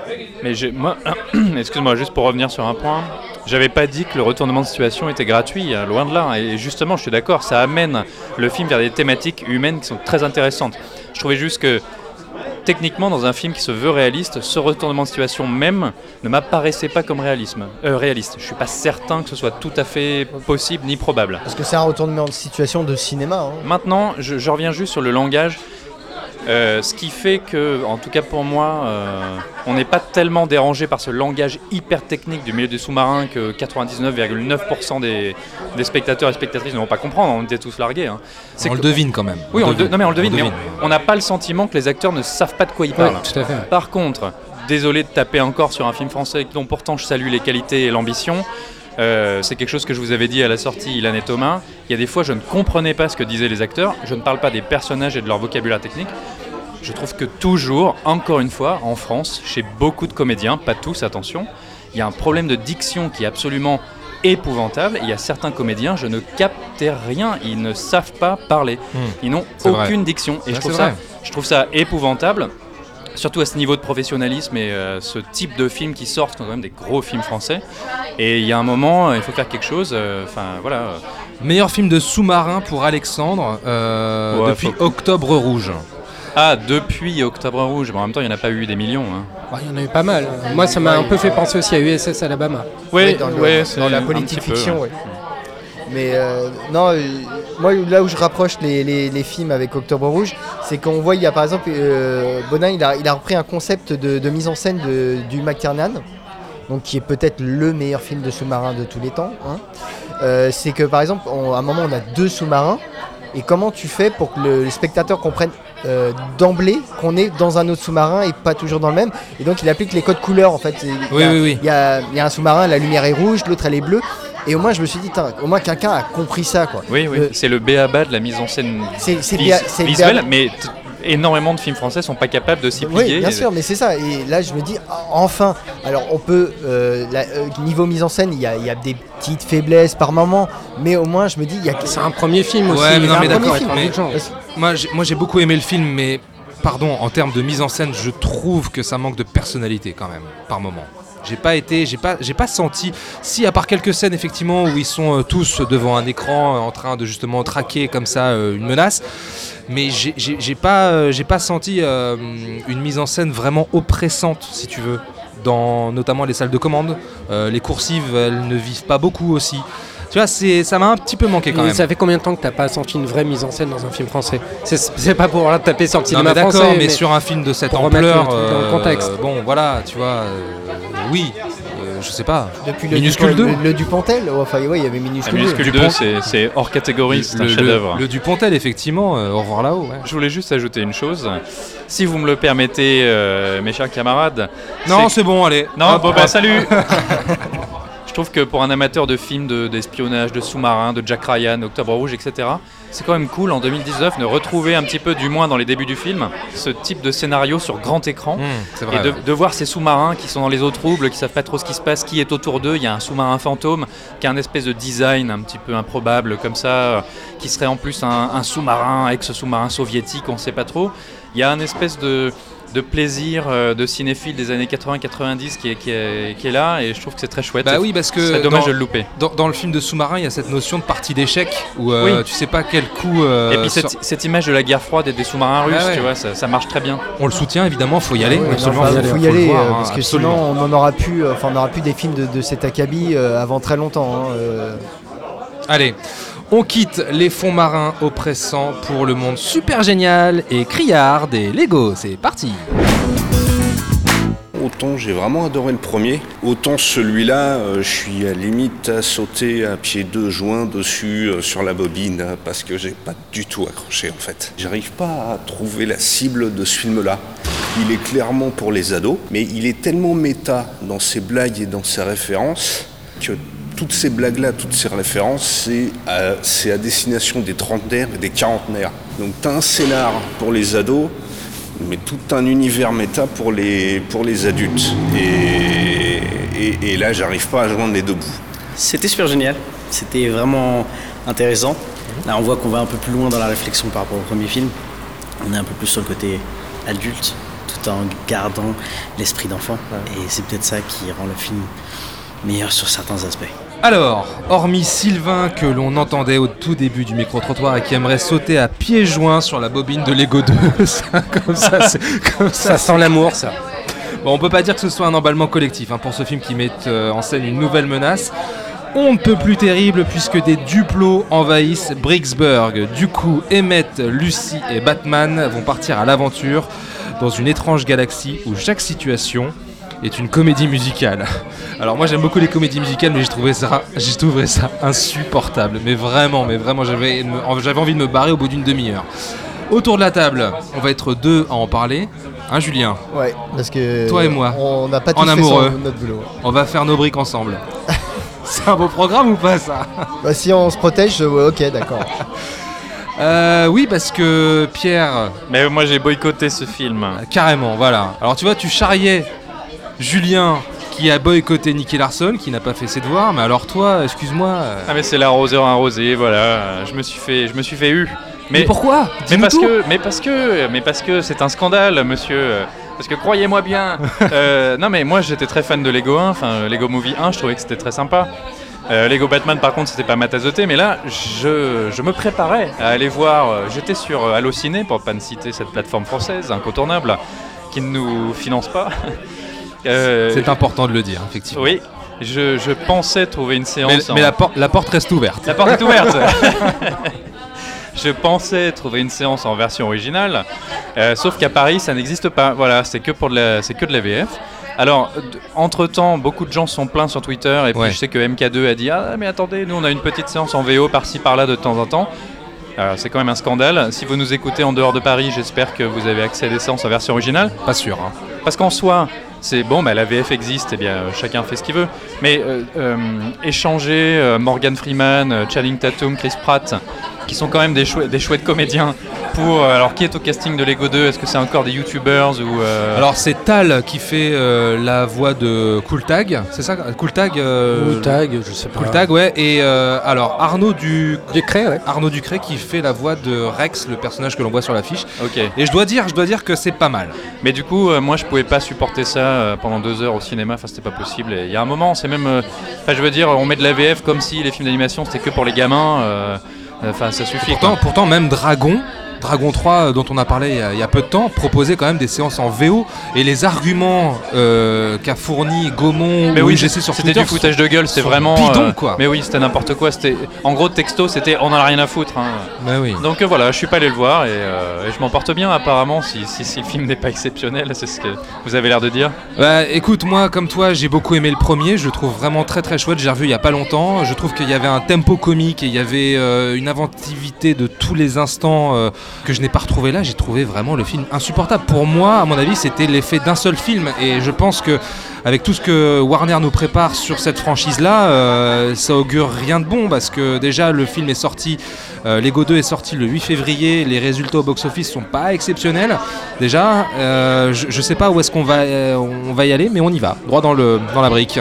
Speaker 5: Mais moi, excuse-moi, juste pour revenir sur un point, j'avais pas dit que le retournement de situation était gratuit, hein, loin de là. Et justement, je suis d'accord, ça amène le film vers des thématiques humaines qui sont très intéressantes. Je trouvais juste que techniquement, dans un film qui se veut réaliste, ce retournement de situation même ne m'apparaissait pas comme réalisme, euh, réaliste. Je suis pas certain que ce soit tout à fait possible ni probable.
Speaker 7: Parce que c'est un retournement de situation de cinéma. hein.
Speaker 5: Maintenant, je, je reviens juste sur le langage. Euh, ce qui fait que, en tout cas pour moi, euh, on n'est pas tellement dérangé par ce langage hyper technique du milieu du sous-marin que 99,9% des, des spectateurs et spectatrices ne vont pas comprendre. On était tous largués. hein.
Speaker 4: On
Speaker 5: que-
Speaker 4: le devine quand même.
Speaker 5: Oui,
Speaker 4: On
Speaker 5: on
Speaker 4: le
Speaker 5: le de- non, mais on le devine,
Speaker 4: On
Speaker 5: mais
Speaker 4: devine.
Speaker 5: on- on n'a pas le sentiment que les acteurs ne savent pas de quoi ils parlent.
Speaker 6: tout à fait.
Speaker 5: Par contre, désolé de taper encore sur un film français dont pourtant je salue les qualités et l'ambition. Euh, c'est quelque chose que je vous avais dit à la sortie, Ilan et Thomas. Il y a des fois, je ne comprenais pas ce que disaient les acteurs. Je ne parle pas des personnages et de leur vocabulaire technique. Je trouve que toujours, encore une fois, en France, chez beaucoup de comédiens, pas tous, attention, il y a un problème de diction qui est absolument épouvantable. Il y a certains comédiens, je ne captais rien. Ils ne savent pas parler.
Speaker 4: Hmm.
Speaker 5: Ils n'ont
Speaker 4: vrai.
Speaker 5: aucune diction. Et trouve ça je trouve ça épouvantable, surtout à ce niveau de professionnalisme et euh, ce type de films qui sortent quand même des gros films français. Et il y a un moment, euh, il faut faire quelque chose. euh, Enfin voilà.
Speaker 4: Meilleur film de sous-marin pour Alexandre euh,
Speaker 5: Ouais,
Speaker 4: depuis
Speaker 5: faut-
Speaker 4: Octobre Rouge.
Speaker 5: Ah, depuis Octobre Rouge, bon, en même temps, il n'y en a pas eu des millions. hein.
Speaker 6: Bah, Il y en a eu pas mal. Moi, ça m'a un peu fait penser aussi à USS Alabama.
Speaker 5: Oui,
Speaker 7: dans, le-
Speaker 5: ouais,
Speaker 7: dans
Speaker 5: c'est
Speaker 7: la politique
Speaker 5: peu,
Speaker 7: fiction,
Speaker 5: ouais.
Speaker 7: ouais. Mais euh, non, euh, moi là où je rapproche les, les- les films avec Octobre Rouge, c'est qu'on voit, il y a par exemple, euh, Bonin, il a, il a repris un concept de, de mise en scène de, du McTiernan, donc qui est peut-être le meilleur film de sous-marin de tous les temps. hein. Euh, c'est que par exemple, on- à un moment, on a deux sous-marins, et comment tu fais pour que le, les spectateurs comprennent euh, d'emblée qu'on est dans un autre sous-marin et pas toujours dans le même? Et donc il applique les codes couleurs en fait. Il y a-
Speaker 4: Oui, oui, oui.
Speaker 7: il y a, il y a un sous-marin, la lumière est rouge, l'autre elle est bleue. Et au moins je me suis dit, au moins quelqu'un a compris ça quoi.
Speaker 5: Oui, oui,
Speaker 7: Le-
Speaker 5: c'est le béaba de la mise en scène
Speaker 7: C'est- c'est
Speaker 5: vis-
Speaker 7: bien- c'est
Speaker 5: visuelle, mais t- énormément de films français sont pas capables de s'y plier.
Speaker 7: Oui, bien sûr, mais c'est ça. Et là, je me dis, enfin. Alors, on peut, euh, la- euh, niveau mise en scène, il y a, il y a des petites faiblesses par moment, mais au moins, je me dis, il y a.
Speaker 6: C'est un premier film aussi.
Speaker 4: Ouais, mais non,
Speaker 6: c'est
Speaker 4: mais
Speaker 6: un premier
Speaker 4: d'accord,
Speaker 6: film,
Speaker 4: mais-
Speaker 6: indulgent.
Speaker 4: Moi, j'ai- moi j'ai beaucoup aimé le film, mais pardon, en termes de mise en scène, je trouve que ça manque de personnalité quand même, par moment. J'ai pas été, j'ai pas, j'ai pas senti. Si, à part quelques scènes effectivement où ils sont euh, tous devant un écran euh, en train de justement traquer comme ça euh, une menace, mais j'ai- pas, j'ai pas senti une mise en scène vraiment oppressante, si tu veux, dans notamment les salles de commande. Les coursives, elles ne vivent pas beaucoup aussi. Tu vois, c'est, ça m'a un petit peu manqué quand
Speaker 6: Et
Speaker 4: même.
Speaker 6: Ça fait combien de temps que t'as pas senti une vraie mise en scène dans un film français? C'est pas pour taper sur le
Speaker 4: Non,
Speaker 6: cinéma
Speaker 4: mais d'accord,
Speaker 6: français.
Speaker 4: mais, sur un film de cette ampleur,
Speaker 6: dans le
Speaker 4: euh,
Speaker 6: contexte.
Speaker 4: bon, voilà, tu vois, euh, oui, euh, je sais pas.
Speaker 7: Depuis le,
Speaker 4: Minuscule
Speaker 7: Dupont-
Speaker 4: 2.
Speaker 7: le, le Dupontel, enfin, ouais, il y avait Minuscule 2.
Speaker 5: minuscule
Speaker 4: Du
Speaker 5: 2,
Speaker 4: pont-
Speaker 5: c'est c'est hors catégorie, c'est un
Speaker 4: le,
Speaker 5: chef-d'œuvre.
Speaker 4: le, le Dupontel, effectivement, euh, au revoir là-haut. ouais.
Speaker 5: Je voulais juste ajouter une chose. Si vous me le permettez, euh, mes chers camarades.
Speaker 4: Non,
Speaker 5: c'est-
Speaker 4: bon, allez.
Speaker 5: Non,
Speaker 4: Hop,
Speaker 5: bon
Speaker 4: hop.
Speaker 5: salut trouve que pour un amateur de films de- d'espionnage, de, sous-marins, de Jack Ryan, Octobre Rouge, etc., c'est quand même cool en 2019 de retrouver un petit peu, du moins dans les débuts du film, ce type de scénario sur grand écran.
Speaker 4: C'est vrai.
Speaker 5: Et de,
Speaker 4: ouais.
Speaker 5: de voir ces sous-marins qui sont dans les eaux troubles, qui savent pas trop ce qui se passe, qui est autour d'eux. Il y a un sous-marin fantôme qui a un espèce de design un petit peu improbable comme ça, euh, qui serait en plus un, un sous-marin, ex-sous-marin soviétique, on sait pas trop. Il y a un espèce de, de plaisir euh, de cinéphile des années 80-90 qui est, qui, est, qui est là et je trouve que c'est très chouette.
Speaker 4: Bah oui, parce
Speaker 5: Ce
Speaker 4: que
Speaker 5: serait dommage
Speaker 4: dans,
Speaker 5: de le louper.
Speaker 4: dans, dans le film de sous-marin, il y a cette notion de partie d'échec où euh,
Speaker 5: Oui.
Speaker 4: tu sais pas quel coup. euh,
Speaker 5: et puis cette, cette image de la guerre froide et des sous-marins russes,
Speaker 4: Ah ouais.
Speaker 5: tu vois, ça, ça marche très bien.
Speaker 4: On le soutient évidemment, faut y aller.
Speaker 7: Ouais, non,
Speaker 4: absolument,
Speaker 7: enfin,
Speaker 6: faut y
Speaker 7: faut
Speaker 6: aller,
Speaker 7: y
Speaker 4: faut le
Speaker 7: aller,
Speaker 4: voir,
Speaker 7: euh,
Speaker 4: hein,
Speaker 7: parce que
Speaker 4: absolument.
Speaker 7: sinon on en aura plus, enfin on aura plus des films de, de cet acabit euh, avant très longtemps. hein, euh.
Speaker 4: Allez, on quitte les fonds marins oppressants pour le monde super génial et criard des Lego. C'est parti.
Speaker 10: Autant j'ai vraiment adoré le premier, autant celui-là, euh, je suis à limite à sauter à pieds de joint dessus euh, sur la bobine euh, parce que j'ai pas du tout accroché en fait. J'arrive pas à trouver la cible de ce film-là. Il est clairement pour les ados, mais il est tellement méta dans ses blagues et dans ses références que toutes ces blagues-là, toutes ces références, c'est à, c'est à destination des trentenaires et des quarantenaires. Donc t'as un scénar pour les ados, mais tout un univers méta pour les, pour les adultes. Et, et, et là, j'arrive pas à joindre les deux bouts.
Speaker 11: C'était super génial, c'était vraiment intéressant. Là, on voit qu'on va un peu plus loin dans la réflexion par rapport au premier film. On est un peu plus sur le côté adulte, tout en gardant l'esprit d'enfant. Et c'est peut-être ça qui rend le film meilleur sur certains aspects.
Speaker 4: Alors, hormis Sylvain que l'on entendait au tout début du micro-trottoir et qui aimerait sauter à pieds joints sur la bobine de Lego 2, ça, comme ça, c'est- comme ça,
Speaker 6: Ça sent l'amour, ça.
Speaker 4: Bon, on peut pas dire que ce soit un emballement collectif hein, pour ce film qui met euh, en scène une nouvelle menace. on ne peut plus terrible puisque des duplos envahissent Bricksburg. Du coup, Emmett, Lucy et Batman vont partir à l'aventure dans une étrange galaxie où chaque situation est une comédie musicale. Alors moi j'aime beaucoup les comédies musicales mais j'ai trouvé ça j'ai trouvé ça insupportable. Mais vraiment, mais vraiment j'avais j'avais envie de me barrer au bout d'une demi-heure. Autour de la table, on va être deux à en parler. Hein Julien
Speaker 7: Ouais, parce que
Speaker 4: Toi et moi.
Speaker 7: on n'a pas tous
Speaker 4: En
Speaker 7: fait
Speaker 4: amoureux.
Speaker 7: son- notre boulot.
Speaker 4: On va faire nos briques ensemble. C'est un beau programme ou pas ça?
Speaker 7: Bah, si on se protège, ouais, ok, d'accord.
Speaker 4: Euh, oui, parce que Pierre.
Speaker 5: Mais moi j'ai boycotté ce film.
Speaker 4: Carrément, voilà. Alors tu vois, tu charriais Julien qui a boycotté Nicky Larson, qui n'a pas fait ses devoirs, mais alors toi, excuse-moi. euh,
Speaker 5: Ah mais c'est l'arroseur arrosé, voilà. Je me suis fait, je me suis fait eu.
Speaker 4: Mais pourquoi?
Speaker 5: Mais parce
Speaker 4: tout.
Speaker 5: que, mais parce que, mais parce que c'est un scandale, monsieur. Parce que croyez-moi bien. euh, non mais moi j'étais très fan de Lego 1, enfin Lego Movie 1, je trouvais que c'était très sympa. Euh, Lego Batman par contre c'était pas ma tasse mais là je, je me préparais à aller voir. J'étais sur Allociné pour pas ne citer cette plateforme française incontournable qui ne nous finance pas. Euh,
Speaker 4: C'est important de le dire, effectivement.
Speaker 5: Oui, je, je pensais trouver une séance.
Speaker 4: Mais,
Speaker 5: en-
Speaker 4: mais la, por- la porte reste ouverte.
Speaker 5: la porte est ouverte. Je pensais trouver une séance en version originale, euh, sauf qu'à Paris ça n'existe pas. Voilà, c'est que pour de la, que de la VF. Alors, entre temps, beaucoup de gens sont plaints sur Twitter et puis
Speaker 4: Ouais.
Speaker 5: je sais que MK2 a dit ah mais attendez, nous on a une petite séance en VO par-ci par-là de temps en temps. C'est quand même un scandale. Si vous nous écoutez en dehors de Paris, j'espère que vous avez accès à des séances en version originale.
Speaker 4: Pas sûr. hein.
Speaker 5: Parce qu'en soi, c'est bon, bah, la VF existe, et bien euh, chacun fait ce qu'il veut. Mais euh, euh, échanger Morgan Freeman, Channing Tatum, Chris Pratt, qui sont quand même des, chouettes- des chouettes comédiens. Pour euh, alors qui est au casting de Lego 2 Est-ce que c'est encore des YouTubers ou euh,
Speaker 4: Alors c'est Tal qui fait euh, la voix de Cool Tag, c'est ça? Cool Tag euh,
Speaker 6: Ou tag, je sais pas.
Speaker 4: Cool Tag, ouais. Et euh, alors Arnaud du
Speaker 6: Ducré, ouais.
Speaker 4: Arnaud Ducré qui fait la voix de Rex, le personnage que l'on voit sur l'affiche.
Speaker 5: Ok.
Speaker 4: Et je dois dire, je dois dire que c'est pas mal.
Speaker 5: Mais du coup, euh, moi, je pouvais pas supporter ça euh, pendant deux heures au cinéma. Enfin, c'était pas possible. Et Il y a un moment, c'est même. euh, Enfin, je veux dire, on met de la VF comme si les films d'animation c'était que pour les gamins. Enfin, ça suffit.
Speaker 4: Pourtant,
Speaker 5: quoi.
Speaker 4: pourtant même Dragon. Dragon 3, euh, dont on a parlé il y a, il y a peu de temps, proposait quand même des séances en VO et les arguments euh, qu'a fourni Gaumont
Speaker 5: Mais
Speaker 4: ou
Speaker 5: oui,
Speaker 4: UGC sur
Speaker 5: c'était du foutage de gueule, c'était
Speaker 4: sont
Speaker 5: vraiment. euh,
Speaker 4: quoi.
Speaker 5: Mais oui, c'était n'importe quoi. C'était en gros texto, c'était on en a rien à foutre. hein.
Speaker 4: Mais oui.
Speaker 5: Donc euh, voilà, je suis pas allé le voir et, et je m'en porte bien apparemment. Si, si, si le film n'est pas exceptionnel, c'est ce que vous avez l'air de dire.
Speaker 4: Bah, écoute, moi, comme toi, j'ai beaucoup aimé le premier. Je le trouve vraiment très très chouette. J'ai revu il y a pas longtemps. Je trouve qu'il y avait un tempo comique et il y avait une inventivité de tous les instants que je n'ai pas retrouvé là. J'ai trouvé vraiment le film insupportable. Pour moi, à mon avis, c'était l'effet d'un seul film. Et je pense que avec tout ce que Warner nous prépare sur cette franchise-là, euh, ça augure rien de bon parce que déjà le film est sorti, euh, Lego 2 est sorti le 8 février, les résultats au box-office sont pas exceptionnels. Déjà, euh, je, je sais pas où est-ce qu'on va, on va y aller, mais on y va, droit dans, le, dans la brique.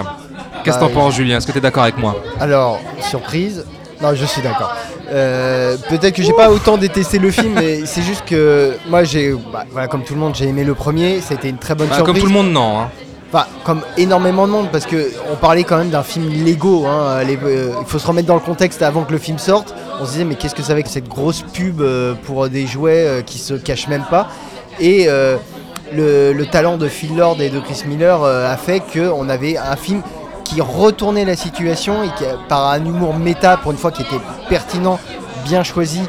Speaker 4: Qu'est-ce que
Speaker 7: Bah,
Speaker 4: t'en penses, Julien? Est-ce que t'es d'accord avec moi?
Speaker 7: Alors, surprise? Non, je suis d'accord. Euh, Peut-être que j'ai pas autant détesté le film, mais c'est juste que moi, j'ai, bah, voilà, comme tout le monde, j'ai aimé le premier. C'était une très bonne
Speaker 4: Bah,
Speaker 7: surprise.
Speaker 4: Comme tout le monde, non. hein.
Speaker 7: Enfin, comme énormément de monde, parce que on parlait quand même d'un film Lego. hein, les- euh, il faut se remettre dans le contexte avant que le film sorte. On se disait, mais qu'est-ce que ça avec cette grosse pub euh, pour des jouets qui se cachent même pas? Et le, le talent de Phil Lord et de Chris Miller a fait qu'on avait un film qui retournait la situation et qui, par un humour méta, pour une fois, qui était pertinent, bien choisi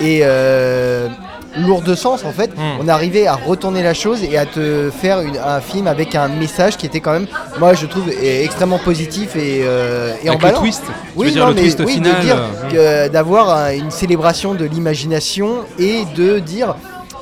Speaker 7: et euh, lourd de sens en fait,
Speaker 4: Hmm.
Speaker 7: on arrivait à retourner la chose et à te faire une- un film avec un message qui était quand même, moi je trouve, extrêmement positif et, euh, et
Speaker 4: Avec le twist.
Speaker 7: Oui, non,
Speaker 4: le
Speaker 7: mais
Speaker 4: twist
Speaker 7: oui,
Speaker 4: final,
Speaker 7: de dire
Speaker 4: euh,
Speaker 7: que- d'avoir un- une célébration de l'imagination et de dire.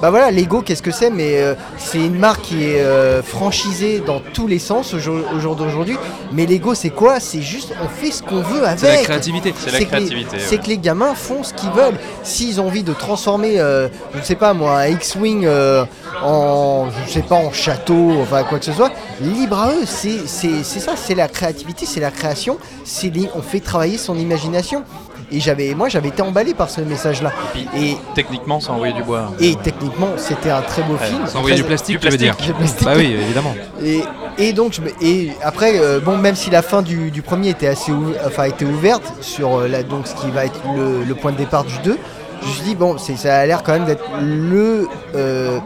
Speaker 7: Bah voilà, Lego, qu'est-ce que c'est Mais euh, c'est une marque qui est euh, franchisée dans tous les sens au jour, au jour d'aujourd'hui. Mais Lego, c'est quoi? C'est juste, on fait ce qu'on veut avec.
Speaker 4: C'est la créativité.
Speaker 5: C'est la
Speaker 7: C'est que les-
Speaker 5: créativité,
Speaker 7: C'est
Speaker 5: ouais.
Speaker 7: que les gamins font ce qu'ils veulent. S'ils ont envie de transformer, euh, je ne sais pas moi, un X-Wing euh, en, je sais pas, en château, enfin quoi que ce soit, libre à eux. C'est c'est- c'est ça, c'est la créativité, c'est la création. C'est les- on fait travailler son imagination. Et j'avais, moi, j'avais été emballé par ce message-là. Et,
Speaker 5: Techniquement, ça envoyait du bois.
Speaker 7: et techniquement, c'était un très beau
Speaker 5: Ouais,
Speaker 7: film.
Speaker 4: Envoyer
Speaker 7: Très-
Speaker 4: du plastique, tu veux dire
Speaker 7: plastique.
Speaker 4: Bah oui, évidemment.
Speaker 7: Et, et donc, je et après, euh, bon, même si la fin du, du premier était assez enfin, était ouverte sur euh, la, donc, ce qui va être le, le point de départ du 2, je me suis dit, bon, ça a l'air quand même d'être le. euh,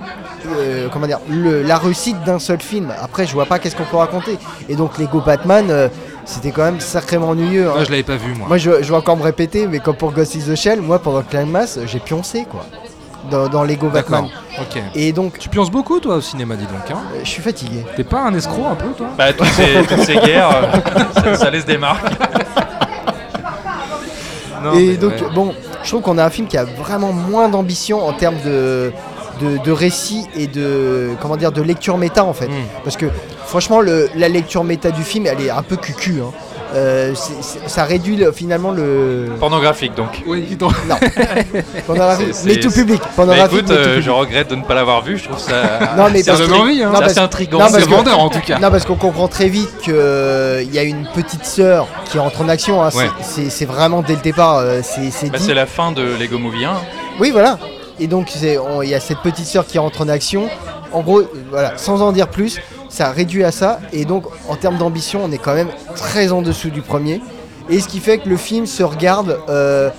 Speaker 7: euh, comment dire le- La réussite d'un seul film. Après, je vois pas qu'est-ce qu'on peut raconter. Et donc, Lego Batman, euh, c'était quand même sacrément ennuyeux. hein.
Speaker 4: Moi, je l'avais pas vu, moi.
Speaker 7: Moi, je, je vais encore me répéter, mais comme pour Ghost in the Shell, moi, pendant climax, j'ai pioncé, quoi. Dans, dans Lego Batman.
Speaker 4: Ok.
Speaker 7: Et donc.
Speaker 4: Tu pionces beaucoup, toi, au cinéma, dis donc. Hein
Speaker 7: je suis fatigué.
Speaker 4: T'es pas un escroc, un peu, toi?
Speaker 5: Bah, toutes ces, toutes ces guerres, euh, ça, ça laisse des marques.
Speaker 4: Non,
Speaker 7: et donc,
Speaker 4: ouais.
Speaker 7: bon, je trouve qu'on a un film qui a vraiment moins d'ambition en termes de, de, de récit et de, comment dire, de lecture méta, en fait.
Speaker 4: Mm.
Speaker 7: Parce que, franchement, le, la lecture méta du film, elle est un peu cucu. Hein. Euh, ça réduit le- finalement le.
Speaker 5: Pornographique donc.
Speaker 4: Oui, donc.
Speaker 7: Non. Pornographique, mais
Speaker 5: c'est-
Speaker 7: tout public.
Speaker 5: Bah,
Speaker 7: Pornographique,
Speaker 5: écoute,
Speaker 7: mais tout
Speaker 5: euh,
Speaker 7: public.
Speaker 5: je regrette de ne pas l'avoir vu, je trouve ça.
Speaker 7: Non, mais parce
Speaker 5: assez-
Speaker 7: que- non,
Speaker 5: c'est
Speaker 7: parce-
Speaker 5: intriguant.
Speaker 4: C'est
Speaker 7: que-
Speaker 4: vendeur, en tout cas.
Speaker 7: Non, parce qu'on comprend très vite qu'il y a une petite sœur qui entre en action. hein. C'est-
Speaker 5: Ouais.
Speaker 7: C'est vraiment dès le départ. euh, C'est c'est
Speaker 5: Bah, la fin de Lego Movie 1.
Speaker 7: Oui, voilà. Et donc, il y a cette petite sœur qui rentre en action. En gros, euh, voilà, sans en dire plus, ça réduit à ça. Et donc, en termes d'ambition, on est quand même très en dessous du premier. Et ce qui fait que le film se regarde. euh,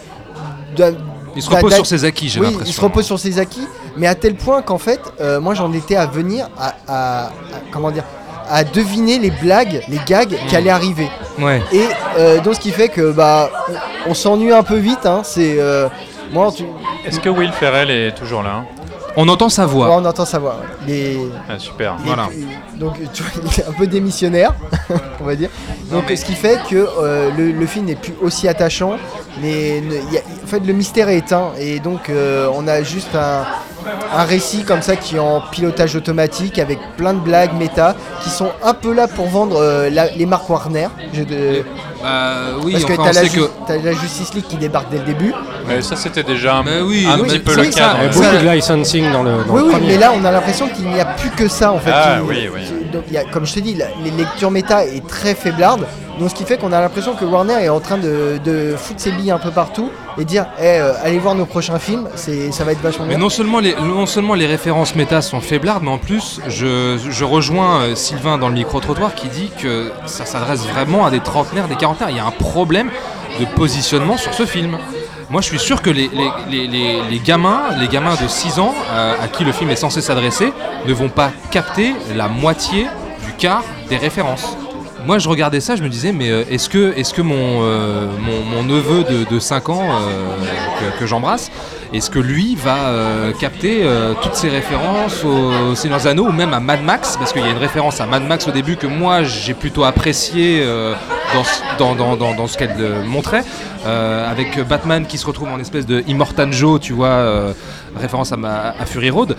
Speaker 7: d'un-
Speaker 4: Il se repose sur ses acquis, j'ai
Speaker 7: Oui,
Speaker 4: l'impression.
Speaker 7: il se repose sur ses acquis, mais à tel point qu'en fait, euh, moi j'en étais à venir à, à- à- comment dire, à deviner les blagues, les gags qui allaient arriver.
Speaker 4: Ouais.
Speaker 7: Et euh, donc ce qui fait que bah on, on s'ennuie un peu vite. Hein, c'est euh, moi, tu-
Speaker 5: Est-ce que Will Ferrell est toujours là hein?
Speaker 4: On entend sa
Speaker 7: Ouais,
Speaker 4: voix.
Speaker 7: on entend sa voix. ouais. Les-
Speaker 5: Ah, Super.
Speaker 7: les-
Speaker 4: Voilà.
Speaker 7: Donc tu vois, il est un peu démissionnaire, on va dire. Donc ce qui fait que euh, le, le film n'est plus aussi attachant. Mais ne- il y a- en fait, le mystère est éteint et donc euh, on a juste un, un récit comme ça qui est en pilotage automatique avec plein de blagues méta qui sont un peu là pour vendre euh, la- les marques Warner. Je- de-
Speaker 4: Bah oui,
Speaker 7: parce que
Speaker 4: enfin,
Speaker 7: t'as
Speaker 4: on
Speaker 7: la,
Speaker 4: sait
Speaker 7: ju-
Speaker 4: que.
Speaker 7: t'as la Justice League qui débarque dès le début.
Speaker 5: Mais ça, c'était déjà un,
Speaker 4: Mais oui,
Speaker 5: un
Speaker 4: oui,
Speaker 5: petit peu le
Speaker 7: ça-
Speaker 5: cadre.
Speaker 6: Il y beaucoup de licensing dans le, dans
Speaker 7: Oui,
Speaker 6: le
Speaker 7: oui,
Speaker 6: premier.
Speaker 7: mais là on a l'impression qu'il n'y a plus que ça en fait.
Speaker 5: Ah, oui, oui.
Speaker 7: donc, il y a- comme je te dis, la- les lectures méta est très faiblarde. Donc ce qui fait qu'on a l'impression que Warner est en train de, de foutre ses billes un peu partout et dire Eh, euh, allez voir nos prochains films, ça va être vachement
Speaker 4: Mais
Speaker 7: bien.
Speaker 4: non seulement, les, non seulement les références méta sont faiblardes, mais en plus, je, je rejoins euh, Sylvain dans le micro-trottoir qui dit que ça s'adresse vraiment à des trentenaires, des quarantenaires. Il y a un problème de positionnement sur ce film. Moi, je suis sûr que les, les, les- les- les gamins, les gamins de 6 ans euh, à qui le film est censé s'adresser ne vont pas capter la moitié du quart des références. Moi, je regardais ça, je me disais, mais euh, est-ce que, est que mon, euh, mon, mon neveu de, de 5 ans euh, que, que j'embrasse, est-ce que lui va capter toutes ces références au Seigneur Anneaux ou même à Mad Max? Parce qu'il y a une référence à Mad Max au début que moi j'ai plutôt apprécié dans, ce- dans, dans, dans, ce qu'elle montrait, avec Batman qui se retrouve en espèce de Immortan Joe, tu vois, référence à, ma, à Fury Road.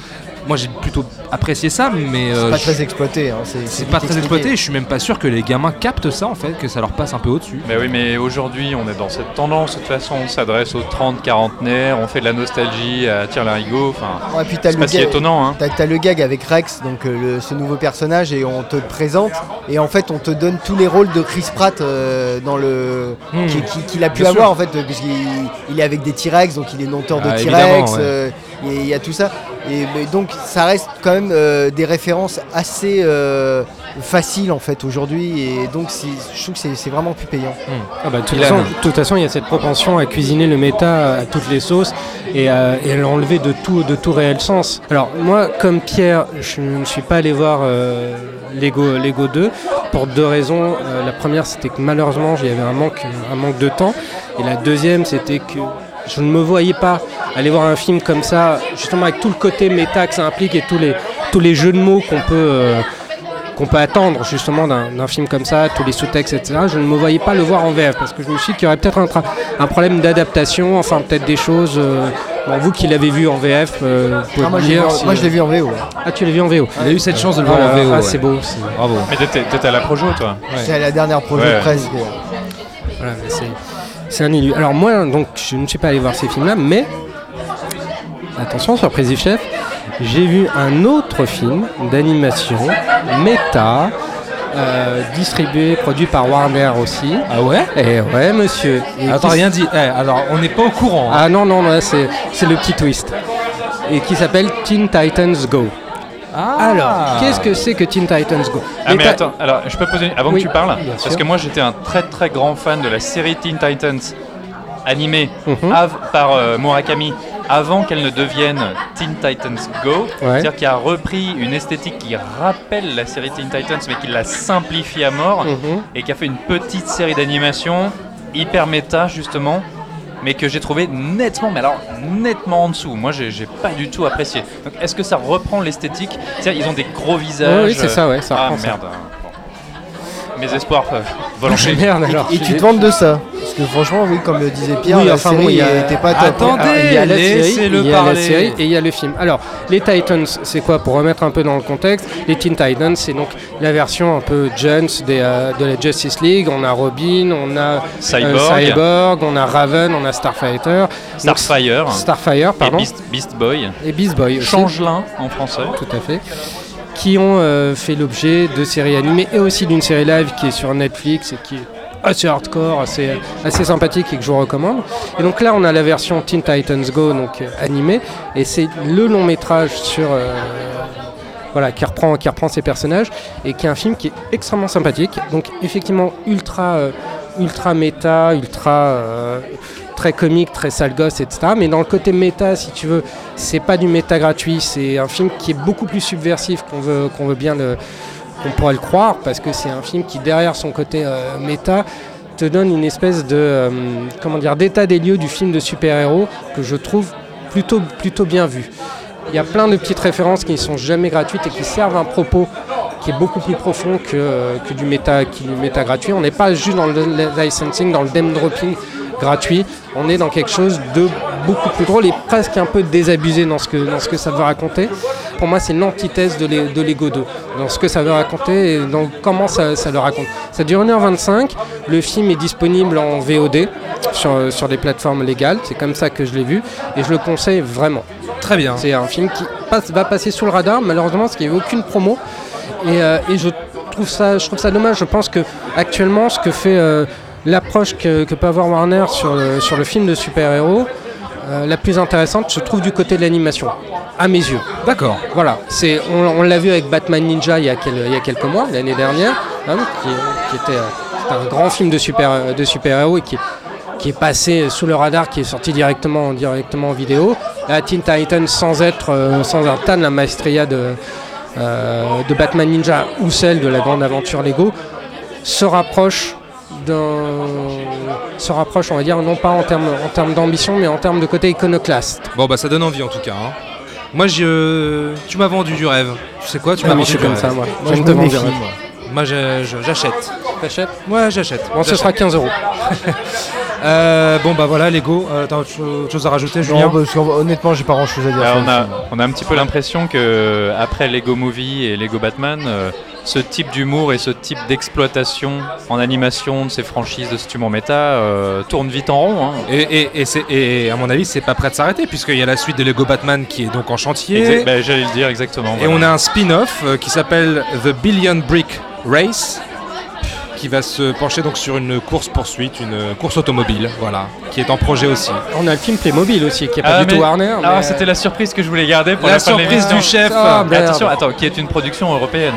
Speaker 4: Moi j'ai plutôt apprécié ça, mais
Speaker 7: c'est
Speaker 4: euh,
Speaker 7: pas
Speaker 4: je-
Speaker 7: très exploité. hein, c'est,
Speaker 4: c'est pas très
Speaker 7: expliqué.
Speaker 4: exploité. et Je suis même pas sûr que les gamins captent ça en fait, que ça leur passe un peu au-dessus.
Speaker 5: Mais oui, mais aujourd'hui, on est dans cette tendance. De toute façon, on s'adresse aux 30, 40 on fait de la nostalgie à tire larigot. Enfin,
Speaker 7: Ouais,
Speaker 5: c'est
Speaker 7: le
Speaker 5: pas si
Speaker 7: gag-
Speaker 5: étonnant. Hein.
Speaker 7: T'as, t'as le gag avec Rex, donc euh, le- ce nouveau personnage, et on te le présente. Et en fait, on te donne tous les rôles de Chris Pratt euh, dans le
Speaker 4: Hmm.
Speaker 7: qui- qui- qu'il a pu
Speaker 4: Bien
Speaker 7: avoir
Speaker 4: sûr.
Speaker 7: en fait, puisqu'il il est avec des T-Rex, donc il est monteur de
Speaker 4: Ah,
Speaker 7: T-Rex.
Speaker 4: ouais.
Speaker 7: euh, il y a tout ça. Et mais donc, ça reste quand même euh, des références assez euh, faciles en fait aujourd'hui. Et donc, je trouve que c'est, vraiment plus payant.
Speaker 6: Ah bah, de, toute façon, de toute façon, il y a cette propension à cuisiner le méta à toutes les sauces et à, et à l'enlever de tout, de tout réel sens. Alors moi, comme Pierre, je ne suis pas allé voir euh, Lego, Lego 2 pour deux raisons. Euh, la première, c'était que malheureusement, il y avait un manque, un manque de temps. Et la deuxième, c'était que je ne me voyais pas aller voir un film comme ça, justement avec tout le côté méta que ça implique et tous les, tous les jeux de mots qu'on peut... euh, qu'on peut attendre justement d'un film comme ça, tous les sous-textes, etc. Je ne me voyais pas le voir en VF parce que je me suis dit qu'il y aurait peut-être un, problème d'adaptation, enfin peut-être des choses. euh, bon, vous qui l'avez vu en VF, euh, vous pouvez
Speaker 7: Ah, moi,
Speaker 6: me
Speaker 7: je l'ai
Speaker 6: dire
Speaker 7: vu en-
Speaker 6: si-
Speaker 7: moi, je l'ai vu en VO.
Speaker 6: Ah, tu l'as vu en VO
Speaker 4: Il a eu cette chance de le voir en VO.
Speaker 6: ah,
Speaker 4: ouais.
Speaker 6: c'est beau.
Speaker 4: Bravo.
Speaker 5: Mais t'étais à la Projo, toi.
Speaker 7: C'est à la dernière projet
Speaker 5: Ouais.
Speaker 7: presque.
Speaker 6: Voilà, mais c'est- c'est un élu. Alors moi, donc, je ne suis pas allé voir ces films-là, mais attention, surprise du chef, j'ai vu un autre film d'animation, méta, euh, distribué, produit par Warner aussi.
Speaker 4: Ah ouais?
Speaker 6: Et ouais, monsieur. Et
Speaker 4: Attends,
Speaker 6: qui-
Speaker 4: rien dit. Eh, alors, on n'est pas au courant. hein.
Speaker 6: Ah non, non, non, c'est c'est le petit twist. Et qui s'appelle Teen Titans Go.
Speaker 4: Ah.
Speaker 6: Alors, qu'est-ce que c'est que Teen Titans Go?
Speaker 5: Ah mais attends, alors je peux poser une- avant
Speaker 6: Oui,
Speaker 5: que tu parles
Speaker 6: bien
Speaker 5: parce
Speaker 6: sûr.
Speaker 5: que moi j'étais un très très grand fan de la série Teen Titans animée
Speaker 6: Mhm.
Speaker 5: av- par euh, Murakami avant qu'elle ne devienne Teen Titans Go. C'est-à-dire qu'il a repris une esthétique qui rappelle la série Teen Titans mais qui la simplifie à mort
Speaker 6: Mhm.
Speaker 5: et qui a fait une petite série d'animation hyper méta justement mais que j'ai trouvé nettement, mais alors nettement en dessous. Moi, j'ai pas du tout apprécié. Donc, est-ce que ça reprend l'esthétique? C'est-à-dire, ils ont des gros visages.
Speaker 6: Oui, oui, c'est ça, ouais, ça
Speaker 5: ah
Speaker 6: reprend ça.
Speaker 5: merde. Mes espoirs volent chez
Speaker 6: Merde alors.
Speaker 7: Et tu te vantes de ça Parce que franchement, oui, comme le disait Pierre,
Speaker 6: Oui,
Speaker 7: la
Speaker 6: enfin,
Speaker 7: série
Speaker 6: bon, il y a-
Speaker 7: était pas top.
Speaker 4: Attendez,
Speaker 6: Alors, il y a la série,
Speaker 4: laissez-le
Speaker 6: il y a la
Speaker 4: parler.
Speaker 6: série et il y a le film. Alors, les Titans, c'est quoi Pour remettre un peu dans le contexte, les Teen Titans, c'est donc la version un peu Jones des, euh, de la Justice League. On a Robin, on a euh,
Speaker 5: Cyborg.
Speaker 6: Cyborg, on a Raven, on a Starfighter. Donc,
Speaker 5: Starfire.
Speaker 6: Starfire,
Speaker 5: et
Speaker 6: pardon.
Speaker 5: Beast, Beast Boy.
Speaker 6: Et Beast Boy. aussi.
Speaker 5: Changelin en français.
Speaker 6: Tout à fait. Qui ont euh, fait l'objet de séries animées et aussi d'une série live qui est sur Netflix et qui est assez hardcore, assez, assez sympathique et que je vous recommande. Et donc là, on a la version Teen Titans Go, donc euh, animée, et c'est le long métrage sur. euh, voilà, qui reprend, qui reprend ces personnages et qui est un film qui est extrêmement sympathique. Donc effectivement ultra, ultra méta, ultra très comique, très sale gosse, etc. Mais dans le côté méta, si tu veux, c'est pas du méta gratuit, c'est un film qui est beaucoup plus subversif qu'on veut, veut bien le, pourrait le croire, parce que c'est un film qui derrière son côté euh, méta te donne une espèce de euh, comment dire d'état des lieux du film de super-héros que je trouve plutôt plutôt bien vu. Il y a plein de petites références qui ne sont jamais gratuites et qui servent un propos qui est beaucoup plus profond que, euh, que du méta, qui du méta gratuit. On n'est pas juste dans le licensing, dans le name dropping gratuit. On est dans quelque chose de beaucoup plus drôle et presque un peu désabusé dans ce que, dans ce que ça veut raconter. Pour moi, c'est l'antithèse de l'e- de l'Ego 2, dans ce que ça veut raconter et dans comment ça, ça le raconte. Ça dure 1h25. Le film est disponible en VOD sur, sur des plateformes légales. C'est comme ça que je l'ai vu et je le conseille vraiment.
Speaker 4: Très bien.
Speaker 6: C'est un film qui passe, va passer sous le radar, malheureusement, parce qu'il n'y avait aucune promo. Et, euh, et je, trouve ça, je trouve ça dommage. Je pense que actuellement, ce que fait euh, l'approche que, que peut avoir Warner sur le, sur le film de super-héros, euh, la plus intéressante, je trouve du côté de l'animation, à mes yeux.
Speaker 4: D'accord.
Speaker 6: Voilà, c'est, on, on l'a vu avec Batman Ninja il y a, quel- il y a quelques mois, l'année dernière, hein, qui, qui était, euh, un grand film de, super, de super-héros et qui, qui est passé sous le radar, qui est sorti directement, directement en vidéo. La Teen Titans, sans être, euh, sans atteindre la maestria de, euh, de Batman Ninja ou celle de la grande aventure Lego, se rapproche se rapproche, on va dire, non pas en termes, en termes d'ambition, mais en termes de côté iconoclaste.
Speaker 4: Bon bah ça donne envie en tout cas. hein. Moi je... tu m'as vendu du rêve. Tu sais quoi Tu
Speaker 6: Ah,
Speaker 4: m'as
Speaker 6: mais
Speaker 4: vendu du
Speaker 6: comme
Speaker 4: rêve.
Speaker 6: ça, moi.
Speaker 7: Moi, je me méfie,
Speaker 6: du rêve.
Speaker 7: moi.
Speaker 4: J'achète.
Speaker 6: T'achètes?
Speaker 4: Ouais j'achète.
Speaker 6: Bon, ce sera 15 euros.
Speaker 4: Euh, bon bah voilà Lego. Euh, T'as autre cho- autre chose à rajouter Julien
Speaker 7: Non, parce qu'honnêtement, j'ai pas grand chose à dire.
Speaker 5: Ah,
Speaker 7: sur
Speaker 5: on, a, on a un petit peu l'impression que après Lego Movie et Lego Batman, euh, ce type d'humour et ce type d'exploitation en animation de ces franchises de méta euh, tourne vite en rond. hein.
Speaker 4: Et, et, et, c'est- et à mon avis c'est pas prêt de s'arrêter puisqu'il y a la suite de Lego Batman qui est donc en chantier.
Speaker 5: Exact- bah, J'allais le dire exactement.
Speaker 4: Et on a un spin-off euh, qui s'appelle The Billion Brick Race qui va se pencher donc sur une course poursuite, une course automobile, voilà, qui est en projet aussi.
Speaker 6: On a le film Playmobil aussi, qui est pas
Speaker 5: Ah,
Speaker 6: du tout
Speaker 5: mais-
Speaker 6: Warner.
Speaker 5: Ah, c'était la surprise que je voulais garder pour
Speaker 4: La
Speaker 5: la, fin de
Speaker 4: surprise du chef.
Speaker 6: Ah,
Speaker 5: attention, attends, qui est une production européenne.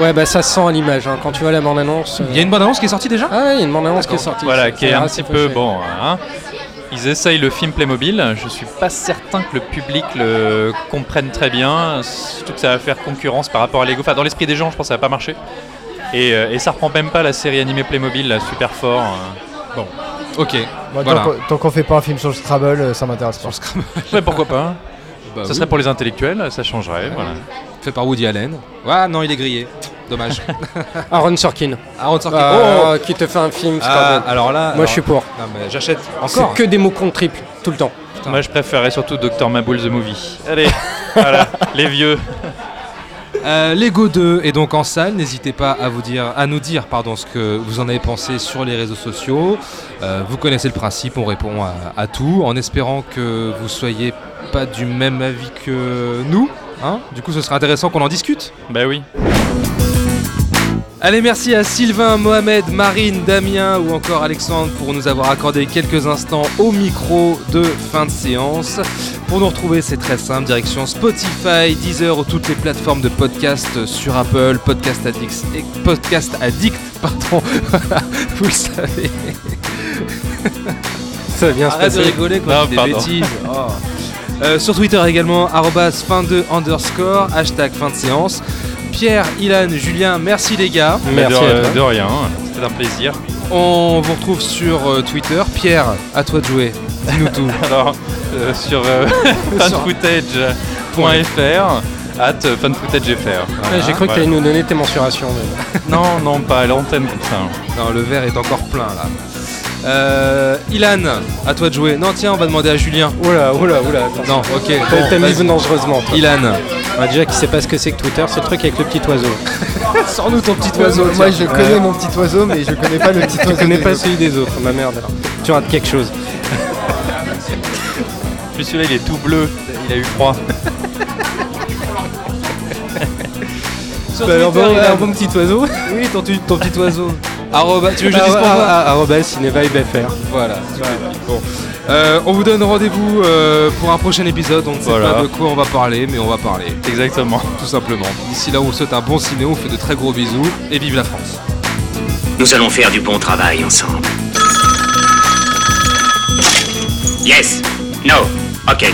Speaker 6: Ouais, bah ça se sent à l'image. hein. Quand tu vois la bande-annonce. euh,
Speaker 4: Il y a une bande-annonce qui est sortie déjà?
Speaker 6: Ah, il y a une bande-annonce qui est sortie.
Speaker 5: Voilà, qui est un
Speaker 6: assez
Speaker 5: petit peu bon. hein. Ils essayent le film Playmobil. Je suis pas certain que le public le comprenne très bien. Surtout que ça va faire concurrence par rapport à Lego. Enfin, dans l'esprit des gens, je pense que ça va pas marcher. Et, euh, et ça reprend même pas la série animée Playmobil, là, super fort. euh.
Speaker 4: Bon, ok. Voilà.
Speaker 7: Tant qu'on- qu'on fait pas un film sur le Scrabble, euh, ça m'intéresse pas.
Speaker 5: Ouais, pourquoi pas
Speaker 4: Bah
Speaker 5: Ça
Speaker 4: oui.
Speaker 5: serait pour les intellectuels, ça changerait. Voilà.
Speaker 4: Fait par Woody Allen. Ah non, il est grillé. Dommage.
Speaker 6: Aaron Sorkin.
Speaker 4: Aaron Sorkin.
Speaker 6: Ah, Qui te fait un film
Speaker 4: Ah,
Speaker 6: Scrabble.
Speaker 4: alors là.
Speaker 6: Moi,
Speaker 4: alors-
Speaker 6: je suis pour.
Speaker 4: Mais j'achète
Speaker 6: C'est
Speaker 4: encore.
Speaker 6: que des mots contre triple, tout le temps.
Speaker 5: Moi, je préférais surtout Dr. Maboul the Movie. Allez, voilà, les vieux.
Speaker 4: Euh, Lego 2 est donc en salle. N'hésitez pas à, vous dire, à nous dire pardon, ce que vous en avez pensé sur les réseaux sociaux. Euh, vous connaissez le principe, on répond à, tout en espérant que vous soyez pas du même avis que nous. hein. du coup, ce serait intéressant qu'on en discute.
Speaker 5: Bah oui.
Speaker 4: Allez, merci à Sylvain, Mohamed, Marine, Damien ou encore Alexandre pour nous avoir accordé quelques instants au micro de fin de séance. Pour nous retrouver, c'est très simple, direction Spotify, Deezer ou toutes les plateformes de podcast sur Apple, Podcast Addict, et Podcast Addict, pardon, vous le savez.
Speaker 6: Ça va bien se
Speaker 4: Arrête de
Speaker 6: passer.
Speaker 4: rigoler quand
Speaker 5: Non,
Speaker 4: des
Speaker 5: pardon.
Speaker 4: bêtises. Oh. Euh, sur Twitter également, arrobas fin de underscore, hashtag fin de séance. Pierre, Ilan, Julien, merci les gars.
Speaker 6: Merci
Speaker 5: de,
Speaker 6: à toi.
Speaker 5: de rien, c'était un plaisir.
Speaker 4: On vous retrouve sur euh, Twitter. Pierre, à toi de jouer. Dis-nous tout.
Speaker 5: Alors, euh, sur euh, fanfootage.fr, at fanfootagefr.
Speaker 6: J'ai cru que tu allais nous donner tes mensurations. mais-
Speaker 5: Non, non, pas à l'antenne comme ça.
Speaker 4: Non, le verre est encore plein là. Euh, Ilan, à toi de jouer. Non, tiens, on va demander à Julien.
Speaker 6: Oula, oula, oula.
Speaker 4: Non, ok.
Speaker 6: T'as-
Speaker 4: bon,
Speaker 6: T'as mis
Speaker 4: vas-y.
Speaker 6: dangereusement. toi.
Speaker 4: Ilan,
Speaker 6: Ouais, déjà qui sait pas ce que c'est que Twitter, c'est le truc avec le petit oiseau.
Speaker 4: sors-nous ton petit oiseau.
Speaker 7: moi,
Speaker 4: tiens.
Speaker 7: je connais mon petit oiseau, mais je connais pas le petit oiseau.
Speaker 6: connais
Speaker 7: des
Speaker 6: pas
Speaker 7: autres.
Speaker 6: celui des autres, ma merde. alors. Tu rates quelque chose.
Speaker 5: Puis celui-là, il est tout bleu, il a eu froid.
Speaker 4: Sur
Speaker 6: Bah, alors,
Speaker 4: Twitter,
Speaker 6: bon,
Speaker 4: Ilan.
Speaker 6: un bon petit oiseau.
Speaker 4: Oui, ton, tu- ton petit oiseau. Arroba, tu veux que je dise pourquoi
Speaker 6: cinévibe.fr.
Speaker 4: Voilà. Bon. Euh, on vous donne rendez-vous euh, pour un prochain épisode. On ne sait
Speaker 5: Voilà.
Speaker 4: pas de quoi on va parler, mais on va parler.
Speaker 5: Exactement.
Speaker 4: Tout simplement. D'ici là, on vous souhaite un bon ciné, on fait de très gros bisous et vive la France.
Speaker 3: Nous allons faire du bon travail ensemble. Yes. No. Ok.